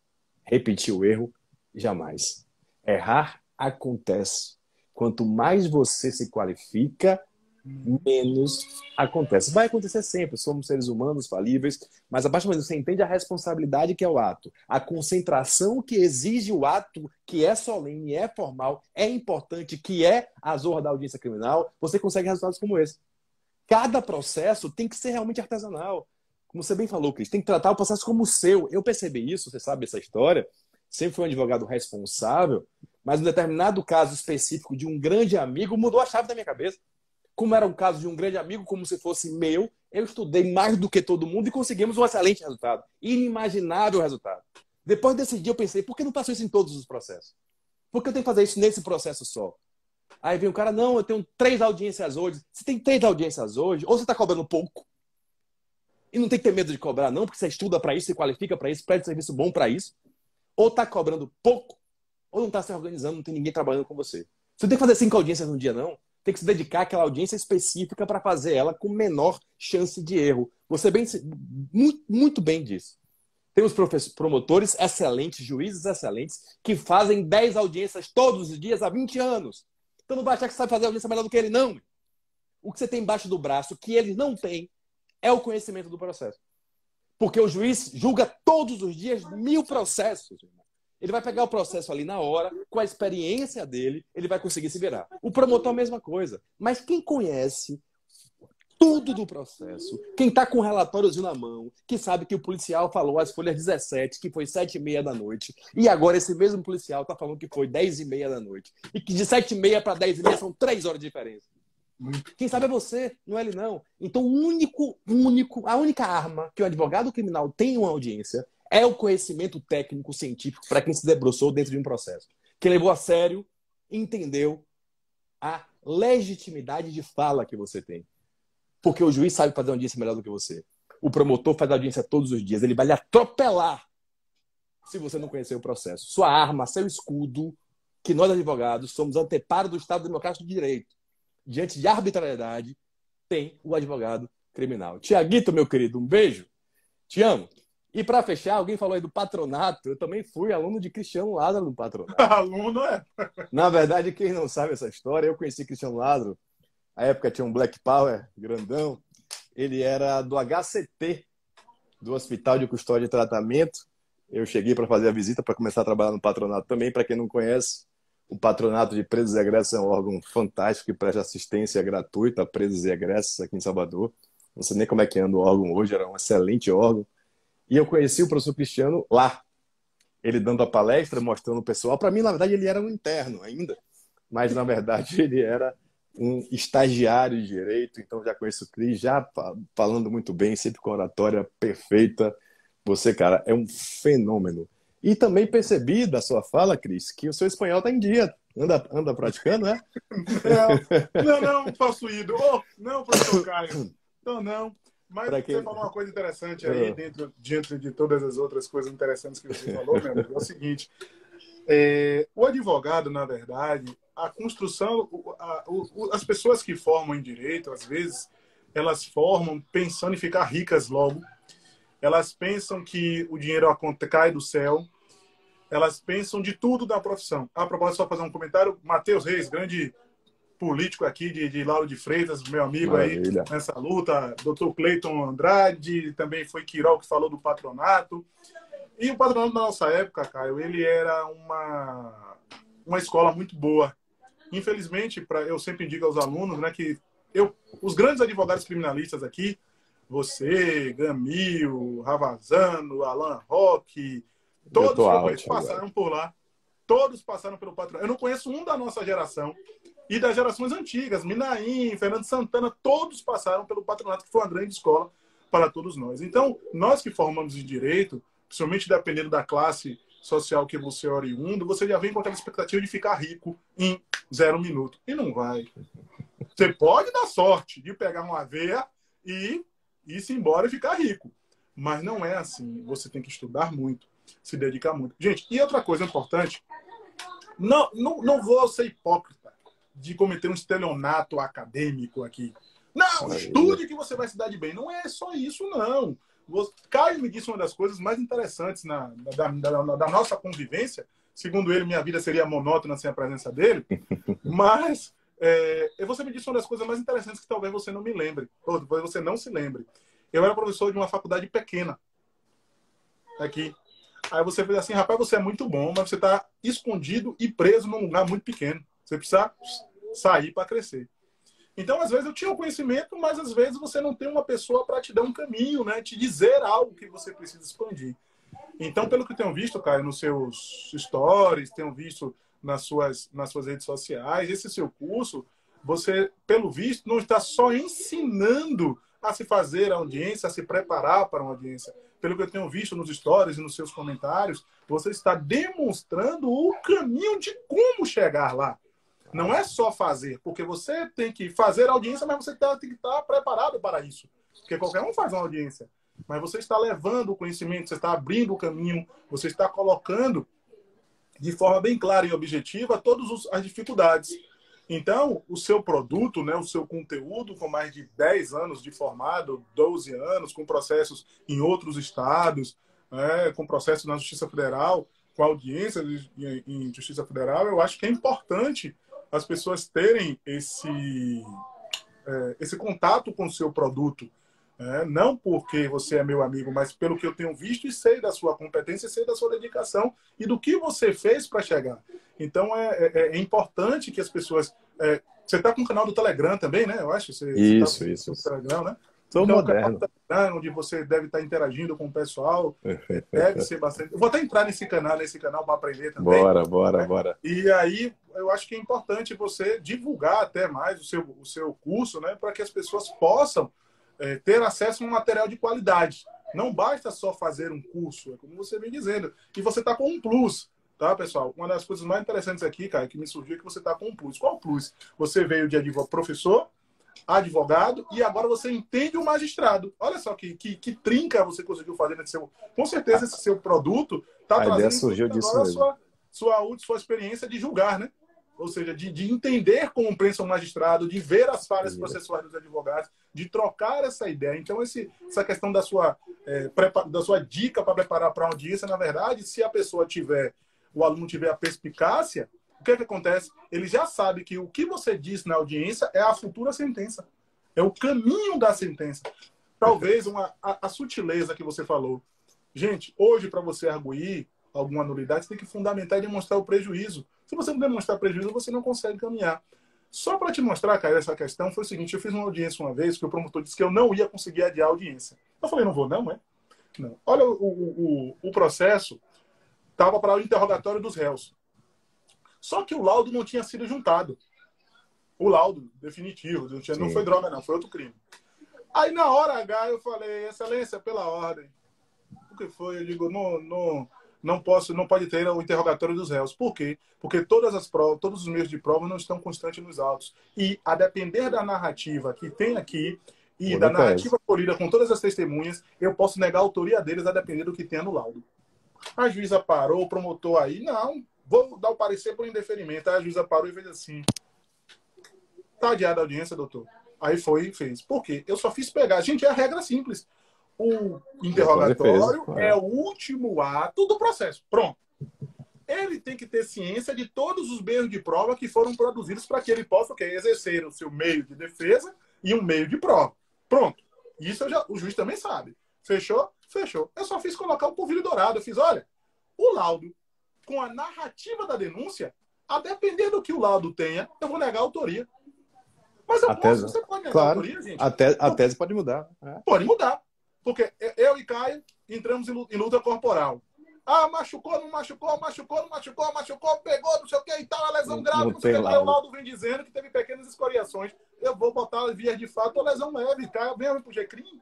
Repetir o erro, jamais. Errar acontece. Quanto mais você se qualifica, menos acontece. Vai acontecer sempre, somos seres humanos falíveis, mas a partir do momento que você entende a responsabilidade que é o ato, a concentração que exige o ato, que é solene, é formal, é importante, que é a zorra da audiência criminal, você consegue resultados como esse. Cada processo tem que ser realmente artesanal. Como você bem falou, Cris, tem que tratar o processo como seu. Eu percebi isso, você sabe essa história. Sempre fui um advogado responsável, mas um determinado caso específico de um grande amigo mudou a chave da minha cabeça como era um caso de um grande amigo, como se fosse meu, eu estudei mais do que todo mundo e conseguimos um excelente resultado. Inimaginável resultado. Depois desse dia eu pensei, por que não faço isso em todos os processos? Por que eu tenho que fazer isso nesse processo só? Aí vem o cara, não, eu tenho três audiências hoje. Você tem três audiências hoje, ou você está cobrando pouco, e não tem que ter medo de cobrar, não, porque você estuda para isso, você qualifica para isso, pede serviço bom para isso, ou está cobrando pouco, ou não está se organizando, não tem ninguém trabalhando com você. Você tem que fazer cinco audiências num dia, não tem que se dedicar àquela audiência específica para fazer ela com menor chance de erro. Você bem, muito, muito bem disso. Temos promotores excelentes, juízes excelentes, que fazem 10 audiências todos os dias há 20 anos. Então não vai achar que sabe fazer audiência melhor do que ele, não. O que você tem embaixo do braço, que ele não tem, é o conhecimento do processo. Porque o juiz julga todos os dias mil processos. Ele vai pegar o processo ali na hora, com a experiência dele, ele vai conseguir se virar. O promotor, a mesma coisa. Mas quem conhece tudo do processo, quem está com o relatóriozinho na mão, que sabe que o policial falou às folhas 17, que foi 7 e meia da noite, e agora esse mesmo policial está falando que foi 10 e meia da noite, e que de 7 e meia para 10 e meia são 3 horas de diferença. Quem sabe é você, não é ele não. Então, o único, único, a única arma que o advogado criminal tem em uma audiência é o conhecimento técnico científico para quem se debruçou dentro de um processo. Que levou a sério, entendeu a legitimidade de fala que você tem. Porque o juiz sabe fazer audiência melhor do que você. O promotor faz audiência todos os dias. Ele vai lhe atropelar se você não conhecer o processo. Sua arma, seu escudo, que nós advogados somos anteparo do Estado Democrático de Direito. Diante de arbitrariedade, tem o advogado criminal. Tiaguito, meu querido, um beijo. Te amo. E para fechar, alguém falou aí do patronato. Eu também fui aluno de Cristiano Lázaro no patronato. aluno é? Na verdade, quem não sabe essa história, eu conheci Cristiano Lázaro. Na época tinha um Black Power grandão. Ele era do HCT, do Hospital de Custódia e Tratamento. Eu cheguei para fazer a visita para começar a trabalhar no patronato também. Para quem não conhece, o patronato de presos e egressos é um órgão fantástico que presta assistência gratuita a presos e egressos aqui em Salvador. Não sei nem como é que anda o órgão hoje, era um excelente órgão e eu conheci o professor Cristiano lá. Ele dando a palestra, mostrando o pessoal. Para mim, na verdade, ele era um interno ainda. Mas, na verdade, ele era um estagiário de direito. Então, já conheço o Cris, já falando muito bem, sempre com oratória perfeita. Você, cara, é um fenômeno. E também percebi da sua fala, Cris, que o seu espanhol está em dia. Anda, anda praticando, né? Não, não, não possuído. Oh, não, professor Caio. Então, não. Mas você falou uma coisa interessante aí, é. dentro, dentro de todas as outras coisas interessantes que você falou, meu amigo, é o seguinte. É, o advogado, na verdade, a construção, a, o, as pessoas que formam em direito, às vezes, elas formam pensando em ficar ricas logo. Elas pensam que o dinheiro cai do céu. Elas pensam de tudo da profissão. A propósito, só fazer um comentário. Matheus Reis, grande político aqui de, de Lauro de Freitas, meu amigo Maravilha. aí nessa luta, doutor Cleiton Andrade, também foi Quirol que falou do patronato. E o patronato da nossa época, Caio, ele era uma, uma escola muito boa. Infelizmente, pra, eu sempre digo aos alunos né, que eu, os grandes advogados criminalistas aqui, você, Gamil, Ravazano, Alan Roque, todos passaram por lá. Todos passaram pelo patronato. Eu não conheço um da nossa geração e das gerações antigas, Minaim, Fernando Santana, todos passaram pelo patronato, que foi uma grande escola para todos nós. Então, nós que formamos em direito, principalmente dependendo da classe social que você é oriundo, você já vem com aquela expectativa de ficar rico em zero minuto. E não vai. Você pode dar sorte de pegar uma veia e ir-se embora e ficar rico. Mas não é assim. Você tem que estudar muito, se dedicar muito. Gente, e outra coisa importante, não, não, não vou ser hipócrita de cometer um estelionato acadêmico aqui. Não, estude que você vai se dar de bem. Não é só isso, não. Caio me disse uma das coisas mais interessantes na, da, da, da, nossa convivência. Segundo ele, minha vida seria monótona sem a presença dele. Mas é, você me disse uma das coisas mais interessantes que talvez você não me lembre, ou talvez você não se lembre. Eu era professor de uma faculdade pequena aqui. Aí você fez assim, rapaz, você é muito bom, mas você está escondido e preso num lugar muito pequeno. Você precisa sair para crescer. Então, às vezes eu tinha o conhecimento, mas às vezes você não tem uma pessoa para te dar um caminho, né? Te dizer algo que você precisa expandir. Então, pelo que tenho visto, Caio, nos seus stories, tenho visto nas suas, nas suas redes sociais, esse seu curso, você, pelo visto, não está só ensinando a se fazer a audiência, a se preparar para uma audiência. Pelo que eu tenho visto nos stories e nos seus comentários, você está demonstrando o caminho de como chegar lá. Não é só fazer, porque você tem que fazer a audiência, mas você tem que estar preparado para isso. Porque qualquer um faz uma audiência. Mas você está levando o conhecimento, você está abrindo o caminho, você está colocando de forma bem clara e objetiva todas as dificuldades. Então, o seu produto, né, o seu conteúdo, com mais de 10 anos de formado, 12 anos, com processos em outros estados, né, com processos na Justiça Federal, com audiência em Justiça Federal, eu acho que é importante as pessoas terem esse, é, esse contato com o seu produto. É, não porque você é meu amigo, mas pelo que eu tenho visto e sei da sua competência, sei da sua dedicação e do que você fez para chegar. Então é, é, é, importante que as pessoas. É, você está com o canal do Telegram também, né? Eu acho. Você, isso, você tá isso. isso. Telegram, né? Sou então, moderno. Canal onde você deve estar interagindo com o pessoal. deve ser bastante. Eu vou até entrar nesse canal, nesse canal para aprender também. Bora, bora, né? bora. E aí, eu acho que é importante você divulgar até mais o seu, o seu curso, né? Para que as pessoas possam é, ter acesso a um material de qualidade. Não basta só fazer um curso, é como você vem dizendo. E você está com um plus. Tá, pessoal? Uma das coisas mais interessantes aqui, cara, que me surgiu é que você está com um plus. Qual plus? Você veio de professor, advogado e agora você entende o magistrado. Olha só que, que, que trinca você conseguiu fazer nesse seu. Com certeza, esse seu produto está trazendo ideia surgiu disso agora mesmo. sua, sua, sua experiência de julgar, né? Ou seja, de, de entender como pensa o magistrado, de ver as falhas processuais dos advogados, de trocar essa ideia. Então, esse, essa questão da sua, é, da sua dica para preparar para a audiência, na verdade, se a pessoa tiver, o aluno tiver a perspicácia, o que, é que acontece? Ele já sabe que o que você disse na audiência é a futura sentença. É o caminho da sentença. Talvez uma, a, a sutileza que você falou. Gente, hoje, para você arguir alguma nulidade, você tem que fundamentar e demonstrar o prejuízo. Se você não demonstrar prejuízo, você não consegue caminhar. Só para te mostrar, cara, essa questão foi o seguinte: eu fiz uma audiência uma vez que o promotor disse que eu não ia conseguir adiar a audiência. Eu falei, não vou, não, é? Não. Olha, o, o, o processo estava para o interrogatório dos réus. Só que o laudo não tinha sido juntado. O laudo definitivo. Não, tinha, não foi droga, não, foi outro crime. Aí na hora H eu falei, excelência, pela ordem. O que foi? Eu digo, não, não, não posso, não pode ter o interrogatório dos réus. Por quê? Porque todas as provas, todos os meios de prova não estão constantes nos autos. E a depender da narrativa que tem aqui e da narrativa colhida com todas as testemunhas, eu posso negar a autoria deles a depender do que tem no laudo. A juíza parou, o promotor aí, não, Vou dar o parecer por indeferimento. Aí a juíza parou e fez assim. Tá adiada a audiência, doutor. Aí foi e fez. Por quê? Eu só fiz pegar. Gente, é a regra simples. O interrogatório é. é o último ato do processo. Pronto. Ele tem que ter ciência de todos os meios de prova que foram produzidos para que ele possa okay, exercer o seu meio de defesa e um meio de prova. Pronto. Isso já, o juiz também sabe. Fechou? Fechou. Eu só fiz colocar o polvilho dourado. Eu fiz, olha, o laudo com a narrativa da denúncia, a depender do que o laudo tenha, eu vou negar a autoria. Mas eu a posso, tese, você pode negar claro, a autoria, gente. A, te, a tese pode mudar. É. Pode mudar. Porque eu e Caio entramos em luta corporal. Ah, machucou, não machucou, machucou, não machucou, machucou, pegou, não sei o que e tal, a lesão grave, não, sei o que. o laudo vem dizendo que teve pequenas escoriações. Eu vou botar vias de fato a lesão leve, cara. Vem pro GCRIM.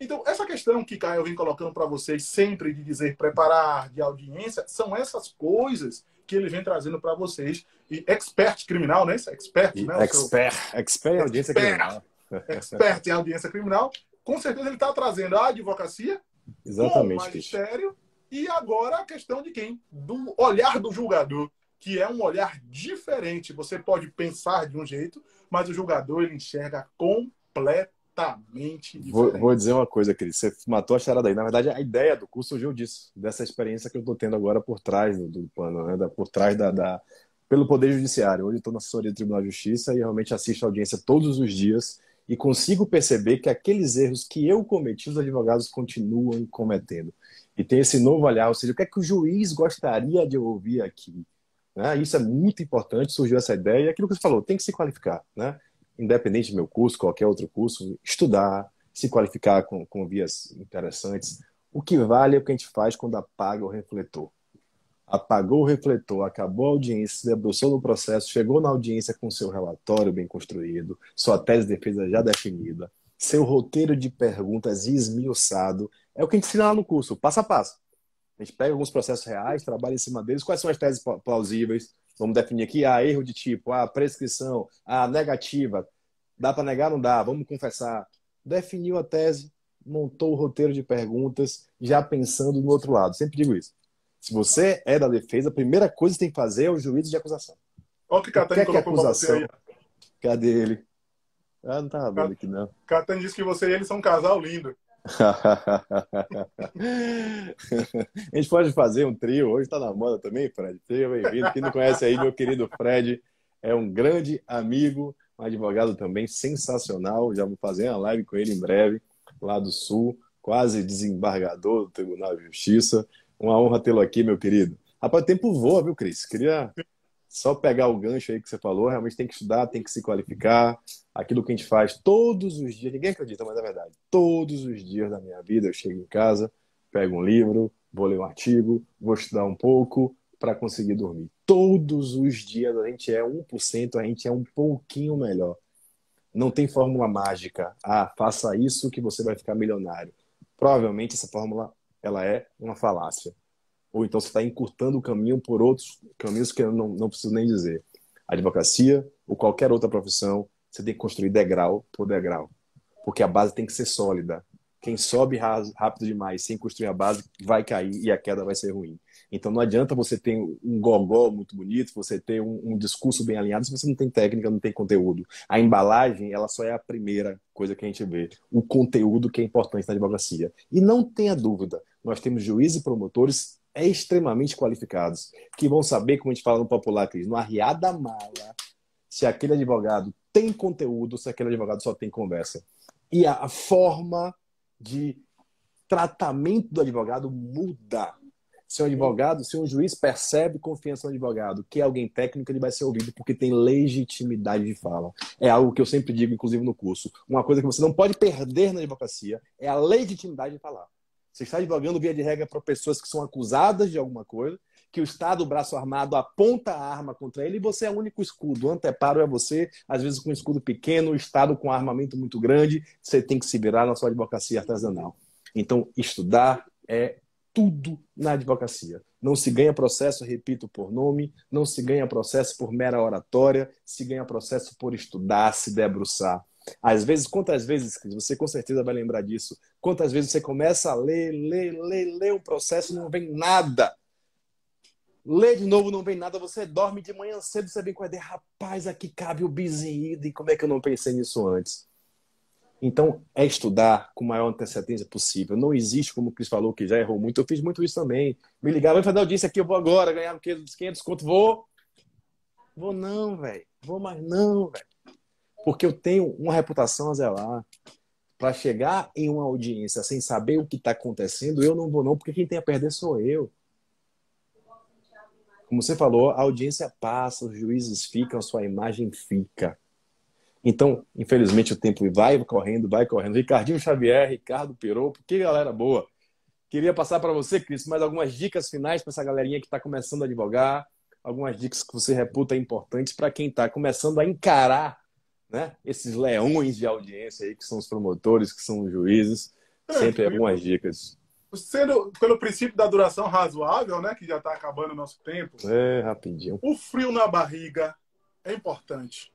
Então, essa questão que Caio vem colocando para vocês sempre de dizer preparar de audiência, são essas coisas que ele vem trazendo para vocês. E expert criminal, né? Expert, né? Expert, seu... expert em audiência expert, criminal. Expert em audiência criminal. Com certeza ele está trazendo a advocacia, Exatamente, o magistério, e agora a questão de quem? Do olhar do julgador, que é um olhar diferente. Você pode pensar de um jeito, mas o julgador ele enxerga completamente diferente. Vou, vou dizer uma coisa, Cris. Você matou a charada aí. Na verdade, a ideia do curso surgiu disso, dessa experiência que eu estou tendo agora por trás do, do pano, né? por trás da, da, pelo Poder Judiciário. Hoje estou na assessoria do Tribunal de Justiça e realmente assisto a audiência todos os dias e consigo perceber que aqueles erros que eu cometi, os advogados continuam cometendo e tem esse novo olhar, ou seja, o que é que o juiz gostaria de ouvir aqui? Né? Isso é muito importante, surgiu essa ideia, e aquilo que você falou, tem que se qualificar, né? independente do meu curso, qualquer outro curso, estudar, se qualificar com, com vias interessantes. O que vale é o que a gente faz quando apaga o refletor. Apagou o refletor, acabou a audiência, se debruçou no processo, chegou na audiência com seu relatório bem construído, sua tese de defesa já definida, seu roteiro de perguntas esmiuçado, é o que a gente ensina lá no curso, passo a passo. A gente pega alguns processos reais, trabalha em cima deles. Quais são as teses plausíveis? Vamos definir aqui. Ah, erro de tipo, ah, prescrição, ah, negativa. Dá para negar? Não dá. Vamos confessar. Definiu a tese, montou o roteiro de perguntas, já pensando no outro lado. Sempre digo isso. Se você é da defesa, a primeira coisa que tem que fazer é o juízo de acusação. Olha o que Catani colocou que é acusação? Cadê ele? Ah, não tá vendo aqui, não. Catani disse que você e ele são um casal lindo. a gente pode fazer um trio, hoje está na moda também, Fred. Seja bem-vindo. Quem não conhece aí, meu querido Fred, é um grande amigo, um advogado também sensacional. Já vou fazer uma live com ele em breve, lá do Sul, quase desembargador do Tribunal de Justiça. Uma honra tê-lo aqui, meu querido. Rapaz, o tempo voa, viu, Cris? Queria só pegar o gancho aí que você falou, realmente tem que estudar, tem que se qualificar. Aquilo que a gente faz todos os dias, ninguém acredita, mas é verdade. Todos os dias da minha vida eu chego em casa, pego um livro, vou ler um artigo, vou estudar um pouco para conseguir dormir. Todos os dias a gente é 1%, a gente é um pouquinho melhor. Não tem fórmula mágica. Ah, faça isso que você vai ficar milionário. Provavelmente essa fórmula ela é uma falácia ou então você está encurtando o caminho por outros caminhos que eu não, não preciso nem dizer. advocacia ou qualquer outra profissão, você tem que construir degrau por degrau, porque a base tem que ser sólida. Quem sobe rápido demais sem construir a base vai cair e a queda vai ser ruim. Então não adianta você ter um gogó muito bonito, você ter um, um, discurso bem alinhado se você não tem técnica, não tem conteúdo. A embalagem, ela só é a primeira coisa que a gente vê. O conteúdo que é importante na advocacia. E não tenha dúvida, nós temos juízes e promotores extremamente qualificados, que vão saber, como a gente fala no popular, Cris, no arriar da mala, se aquele advogado tem conteúdo, se aquele advogado só tem conversa. E a forma de tratamento do advogado muda. Se um advogado, se um juiz percebe confiança no advogado, que é alguém técnico, ele vai ser ouvido porque tem legitimidade de fala. É algo que eu sempre digo, inclusive no curso. Uma coisa que você não pode perder na advocacia é a legitimidade de falar. Você está advogando, via de regra, para pessoas que são acusadas de alguma coisa, que o Estado, o braço armado, aponta a arma contra ele e você é o único escudo. O anteparo é você, às vezes com um escudo pequeno, o Estado com um armamento muito grande, você tem que se virar na sua advocacia artesanal. Então, estudar é tudo na advocacia. Não se ganha processo, repito, por nome, não se ganha processo por mera oratória, se ganha processo por estudar, se debruçar. Às vezes, quantas vezes, você com certeza vai lembrar disso, quantas vezes você começa a ler, ler, ler, ler um processo e não vem nada. Lê de novo, não vem nada, você dorme de manhã cedo, você vem com a ideia, rapaz, aqui cabe o bizinho, e como é que eu não pensei nisso antes? Então, é estudar com maior antecedência possível. Não existe, como o Cris falou, que já errou muito. Eu fiz muito isso também. Me ligava, vai fazer audiência aqui, eu vou agora, ganhar 500 conto, vou. Vou não, velho. Vou mais não, velho porque eu tenho uma reputação a zelar. Para chegar em uma audiência sem saber o que está acontecendo, eu não vou não, porque quem tem a perder sou eu. Como você falou, a audiência passa, os juízes ficam, a sua imagem fica. Então, infelizmente, o tempo vai correndo, vai correndo. Ricardinho Xavier, Ricardo Perou, que galera boa. Queria passar para você, Cris, mais algumas dicas finais para essa galerinha que está começando a advogar, algumas dicas que você reputa importantes para quem está começando a encarar né, esses leões de audiência aí, que são os promotores, que são os juízes. Sempre algumas dicas. Sendo pelo princípio da duração razoável, né, que já está acabando o nosso tempo. É, rapidinho. O frio na barriga é importante.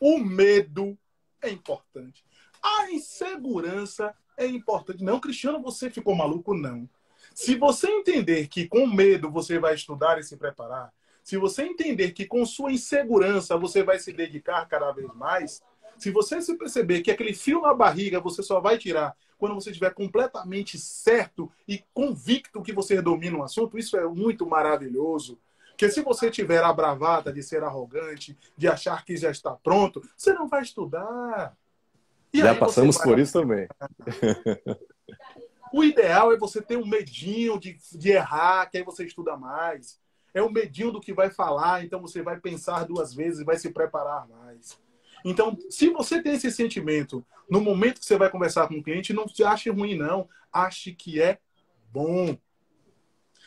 O medo é importante. A insegurança é importante. Não, Cristiano, você ficou maluco? Não. Se você entender que com medo você vai estudar e se preparar, se você entender que com sua insegurança você vai se dedicar cada vez mais, se você se perceber que aquele fio na barriga você só vai tirar quando você estiver completamente certo e convicto que você domina o um assunto, isso é muito maravilhoso. Porque se você tiver a bravata de ser arrogante, de achar que já está pronto, você não vai estudar. E já passamos vai... por isso também. O ideal é você ter um medinho de, de errar, que aí você estuda mais. É o medinho do que vai falar, então você vai pensar duas vezes e vai se preparar mais. Então, se você tem esse sentimento no momento que você vai conversar com o cliente, não se ache ruim, não. Ache que é bom.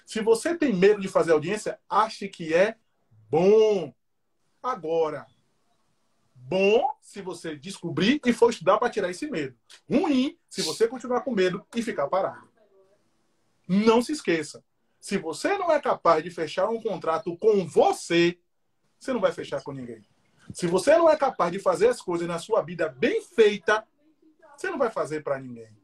Se você tem medo de fazer audiência, ache que é bom. Agora, bom se você descobrir e for estudar para tirar esse medo. Ruim se você continuar com medo e ficar parado. Não se esqueça. Se você não é capaz de fechar um contrato com você, você não vai fechar com ninguém. Se você não é capaz de fazer as coisas na sua vida bem feita, você não vai fazer para ninguém.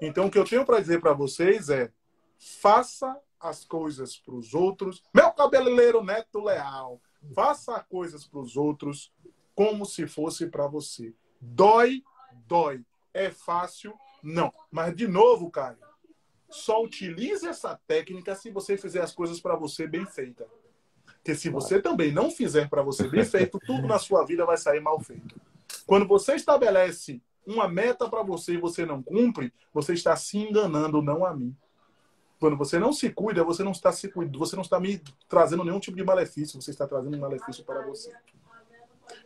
Então, o que eu tenho para dizer para vocês é: faça as coisas para os outros. Meu cabeleireiro Neto Leal, faça coisas para os outros como se fosse para você. Dói, dói. É fácil? Não. Mas, de novo, Caio, só utilize essa técnica se você fizer as coisas para você bem feita. Porque se você também não fizer para você bem feito, tudo na sua vida vai sair mal feito. Quando você estabelece uma meta para você e você não cumpre, você está se enganando, não a mim. Quando você não se cuida, você não está se cuidando, você não está me trazendo nenhum tipo de malefício, você está trazendo um malefício para você.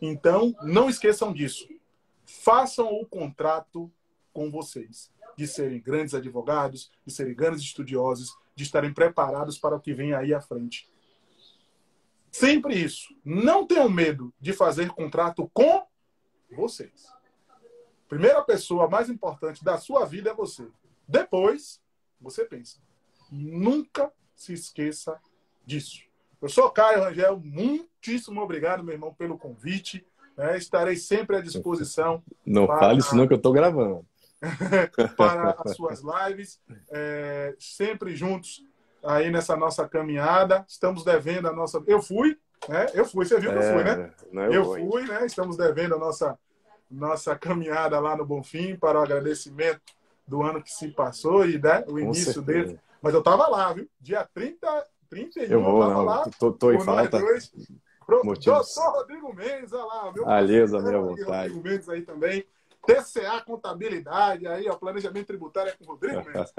Então, não esqueçam disso. Façam o contrato com vocês, de serem grandes advogados, de serem grandes estudiosos, de estarem preparados para o que vem aí à frente. Sempre isso. Não tenham medo de fazer contrato com vocês. Primeira pessoa mais importante da sua vida é você. Depois, você pensa. Nunca se esqueça disso. Eu sou Caio Rangel, muitíssimo obrigado, meu irmão, pelo convite. É, estarei sempre à disposição. Não para... fale isso, não, que eu estou gravando. para as suas lives, é, sempre juntos aí nessa nossa caminhada. Estamos devendo a nossa. Eu fui, né? Eu fui, você viu que eu fui, né? É, eu, eu fui, né? Estamos devendo a nossa, nossa caminhada lá no Bonfim para o agradecimento do ano que se passou e né, o início dele. Mas eu estava lá, viu? Dia 30, 31, eu vou, não, lá. Tô, tô em falta. Dois. Pro, doutor Rodrigo Mendes, olha lá. Meu Aliás, a minha vontade. Rodrigo Mendes aí também. TCA Contabilidade, aí, ó, Planejamento Tributário é com o Rodrigo Mendes.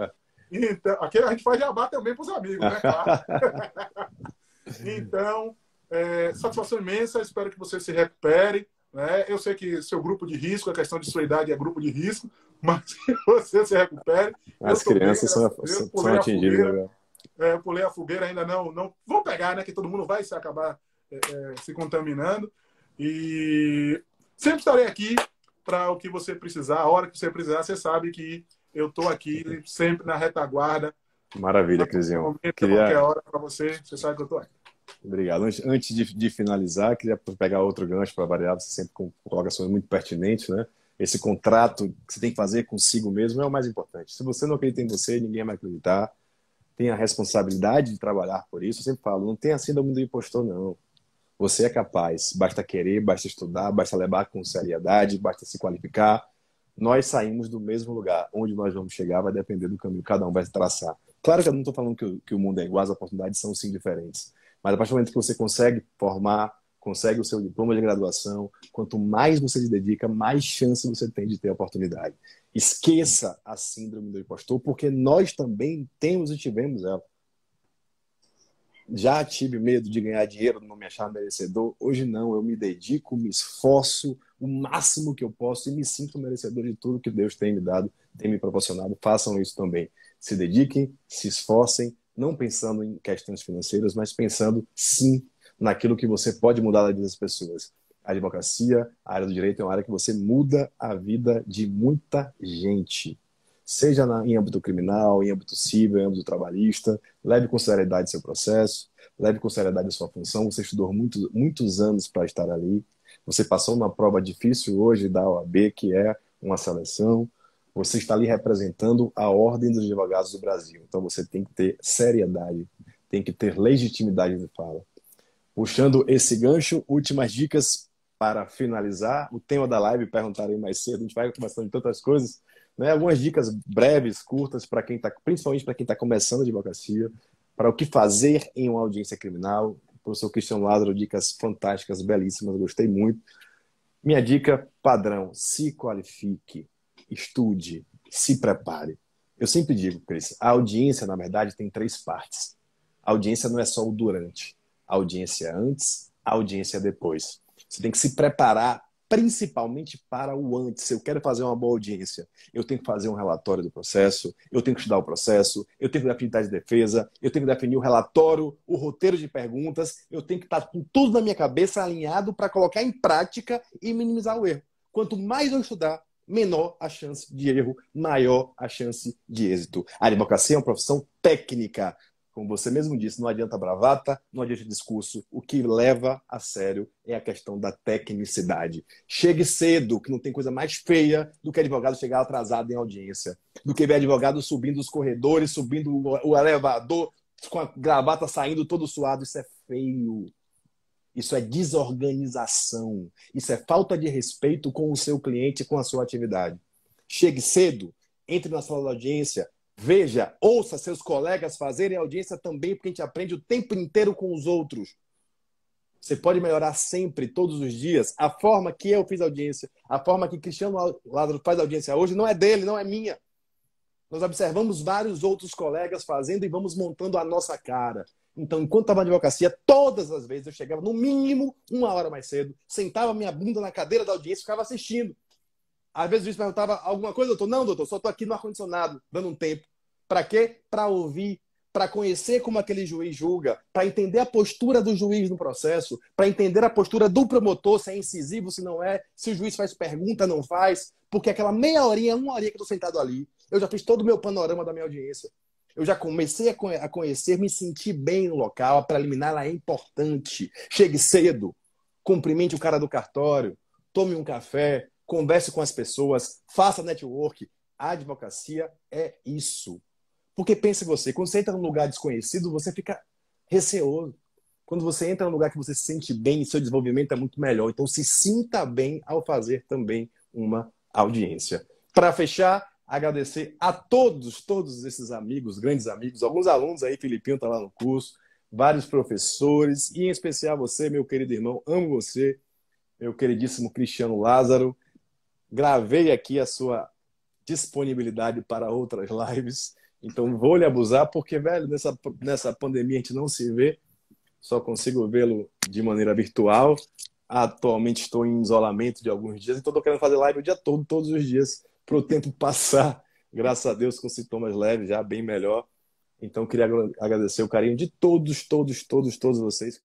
Então, aqui a gente faz jabá também para os amigos, né? Claro. então, é, satisfação imensa, espero que você se recupere. Né? Eu sei que seu grupo de risco, a questão de sua idade é grupo de risco, mas que você se recupere. As crianças bem, são, são atingidas. Né? É, pulei a fogueira, ainda não, não. Vão pegar, né? Que todo mundo vai se acabar é, é, se contaminando. E sempre estarei aqui para o que você precisar, a hora que você precisar, você sabe que eu estou aqui sempre na retaguarda. Maravilha, Crisinho. Queria... Qualquer hora para você, você sabe que eu estou aqui. Obrigado. Antes de, de, finalizar, queria pegar outro gancho para variar, você sempre com colocações muito pertinentes, né? Esse contrato que você tem que fazer consigo mesmo é o mais importante. Se você não acredita em você, ninguém vai acreditar. Tem a responsabilidade de trabalhar por isso. Eu sempre falo, não tem a síndrome do impostor, não. Você é capaz, basta querer, basta estudar, basta levar com seriedade, basta se qualificar nós saímos do mesmo lugar. Onde nós vamos chegar vai depender do caminho que cada um vai traçar. Claro que eu não estou falando que que o mundo é igual, as oportunidades são sim diferentes. Mas a partir do momento que você consegue formar, consegue o seu diploma de graduação, quanto mais você se dedica, mais chance você tem de ter oportunidade. Esqueça a síndrome do impostor, porque nós também temos e tivemos ela. Já tive medo de ganhar dinheiro, não me achar merecedor. Hoje não, eu me dedico, me esforço, o máximo que eu posso e me sinto merecedor de tudo que Deus tem me dado, tem me proporcionado. Façam isso também. Se dediquem, se esforcem, não pensando em questões financeiras, mas pensando sim naquilo que você pode mudar na vida das pessoas. A advocacia, a área do direito é uma área que você muda a vida de muita gente. Seja na, em âmbito criminal, em âmbito civil, em âmbito trabalhista, leve com seriedade seu processo, leve com seriedade sua função. Você estudou muito, muitos anos para estar ali. Você passou uma prova difícil hoje da OAB, que é uma seleção. Você está ali representando a ordem dos advogados do Brasil. Então você tem que ter seriedade, tem que ter legitimidade de fala. Puxando esse gancho, últimas dicas para finalizar. O tema da live, perguntarei mais cedo, a gente vai conversando de tantas coisas. Né? Algumas dicas breves, curtas, para quem está, principalmente para quem está começando a advocacia, para o que fazer em uma audiência criminal. O professor Cristiano Lázaro, dicas fantásticas, belíssimas, gostei muito. Minha dica padrão: se qualifique, estude, se prepare. Eu sempre digo, Cris, a audiência, na verdade, tem três partes. A audiência não é só o durante a audiência antes, a audiência depois. Você tem que se preparar principalmente para o antes. Eu quero fazer uma boa audiência, eu tenho que fazer um relatório do processo, eu tenho que estudar o processo, eu tenho que definir de defesa, eu tenho que definir o relatório, o roteiro de perguntas, eu tenho que estar com tudo na minha cabeça alinhado para colocar em prática e minimizar o erro. Quanto mais eu estudar, menor a chance de erro, maior a chance de êxito. A advocacia é uma profissão técnica. Como você mesmo disse, não adianta bravata, não adianta discurso. O que leva a sério é a questão da tecnicidade. Chegue cedo, que não tem coisa mais feia do que advogado chegar atrasado em audiência. Do que ver advogado subindo os corredores, subindo o elevador, com a gravata saindo todo suado. Isso é feio. Isso é desorganização. Isso é falta de respeito com o seu cliente com a sua atividade. Chegue cedo, entre na sala da audiência, Veja, ouça seus colegas fazerem audiência também, porque a gente aprende o tempo inteiro com os outros. Você pode melhorar sempre, todos os dias. A forma que eu fiz audiência, a forma que Cristiano Lázaro faz audiência hoje, não é dele, não é minha. Nós observamos vários outros colegas fazendo e vamos montando a nossa cara. Então, enquanto estava na advocacia, todas as vezes eu chegava no mínimo uma hora mais cedo, sentava minha bunda na cadeira da audiência e ficava assistindo. Às vezes o juiz perguntava alguma coisa, doutor. Não, doutor, só estou aqui no ar-condicionado, dando um tempo. Para quê? Para ouvir, para conhecer como aquele juiz julga, para entender a postura do juiz no processo, para entender a postura do promotor, se é incisivo, se não é, se o juiz faz pergunta, não faz. Porque aquela meia horinha, uma horinha que eu estou sentado ali, eu já fiz todo o meu panorama da minha audiência. Eu já comecei a conhecer, me sentir bem no local, a preliminar é importante. Chegue cedo, cumprimente o cara do cartório, tome um café, converse com as pessoas, faça network. A advocacia é isso. Porque pense você, quando você entra num lugar desconhecido, você fica receoso. Quando você entra num lugar que você se sente bem, seu desenvolvimento é muito melhor. Então se sinta bem ao fazer também uma audiência. Para fechar, agradecer a todos, todos esses amigos, grandes amigos, alguns alunos aí, Filipinho está lá no curso, vários professores, e em especial você, meu querido irmão, amo você, meu queridíssimo Cristiano Lázaro. Gravei aqui a sua disponibilidade para outras lives. Então vou lhe abusar, porque, velho, nessa, nessa pandemia a gente não se vê, só consigo vê-lo de maneira virtual. Atualmente estou em isolamento de alguns dias, então estou querendo fazer live o dia todo, todos os dias, para o tempo passar, graças a Deus, com sintomas leves, já bem melhor. Então queria agradecer o carinho de todos, todos, todos, todos vocês.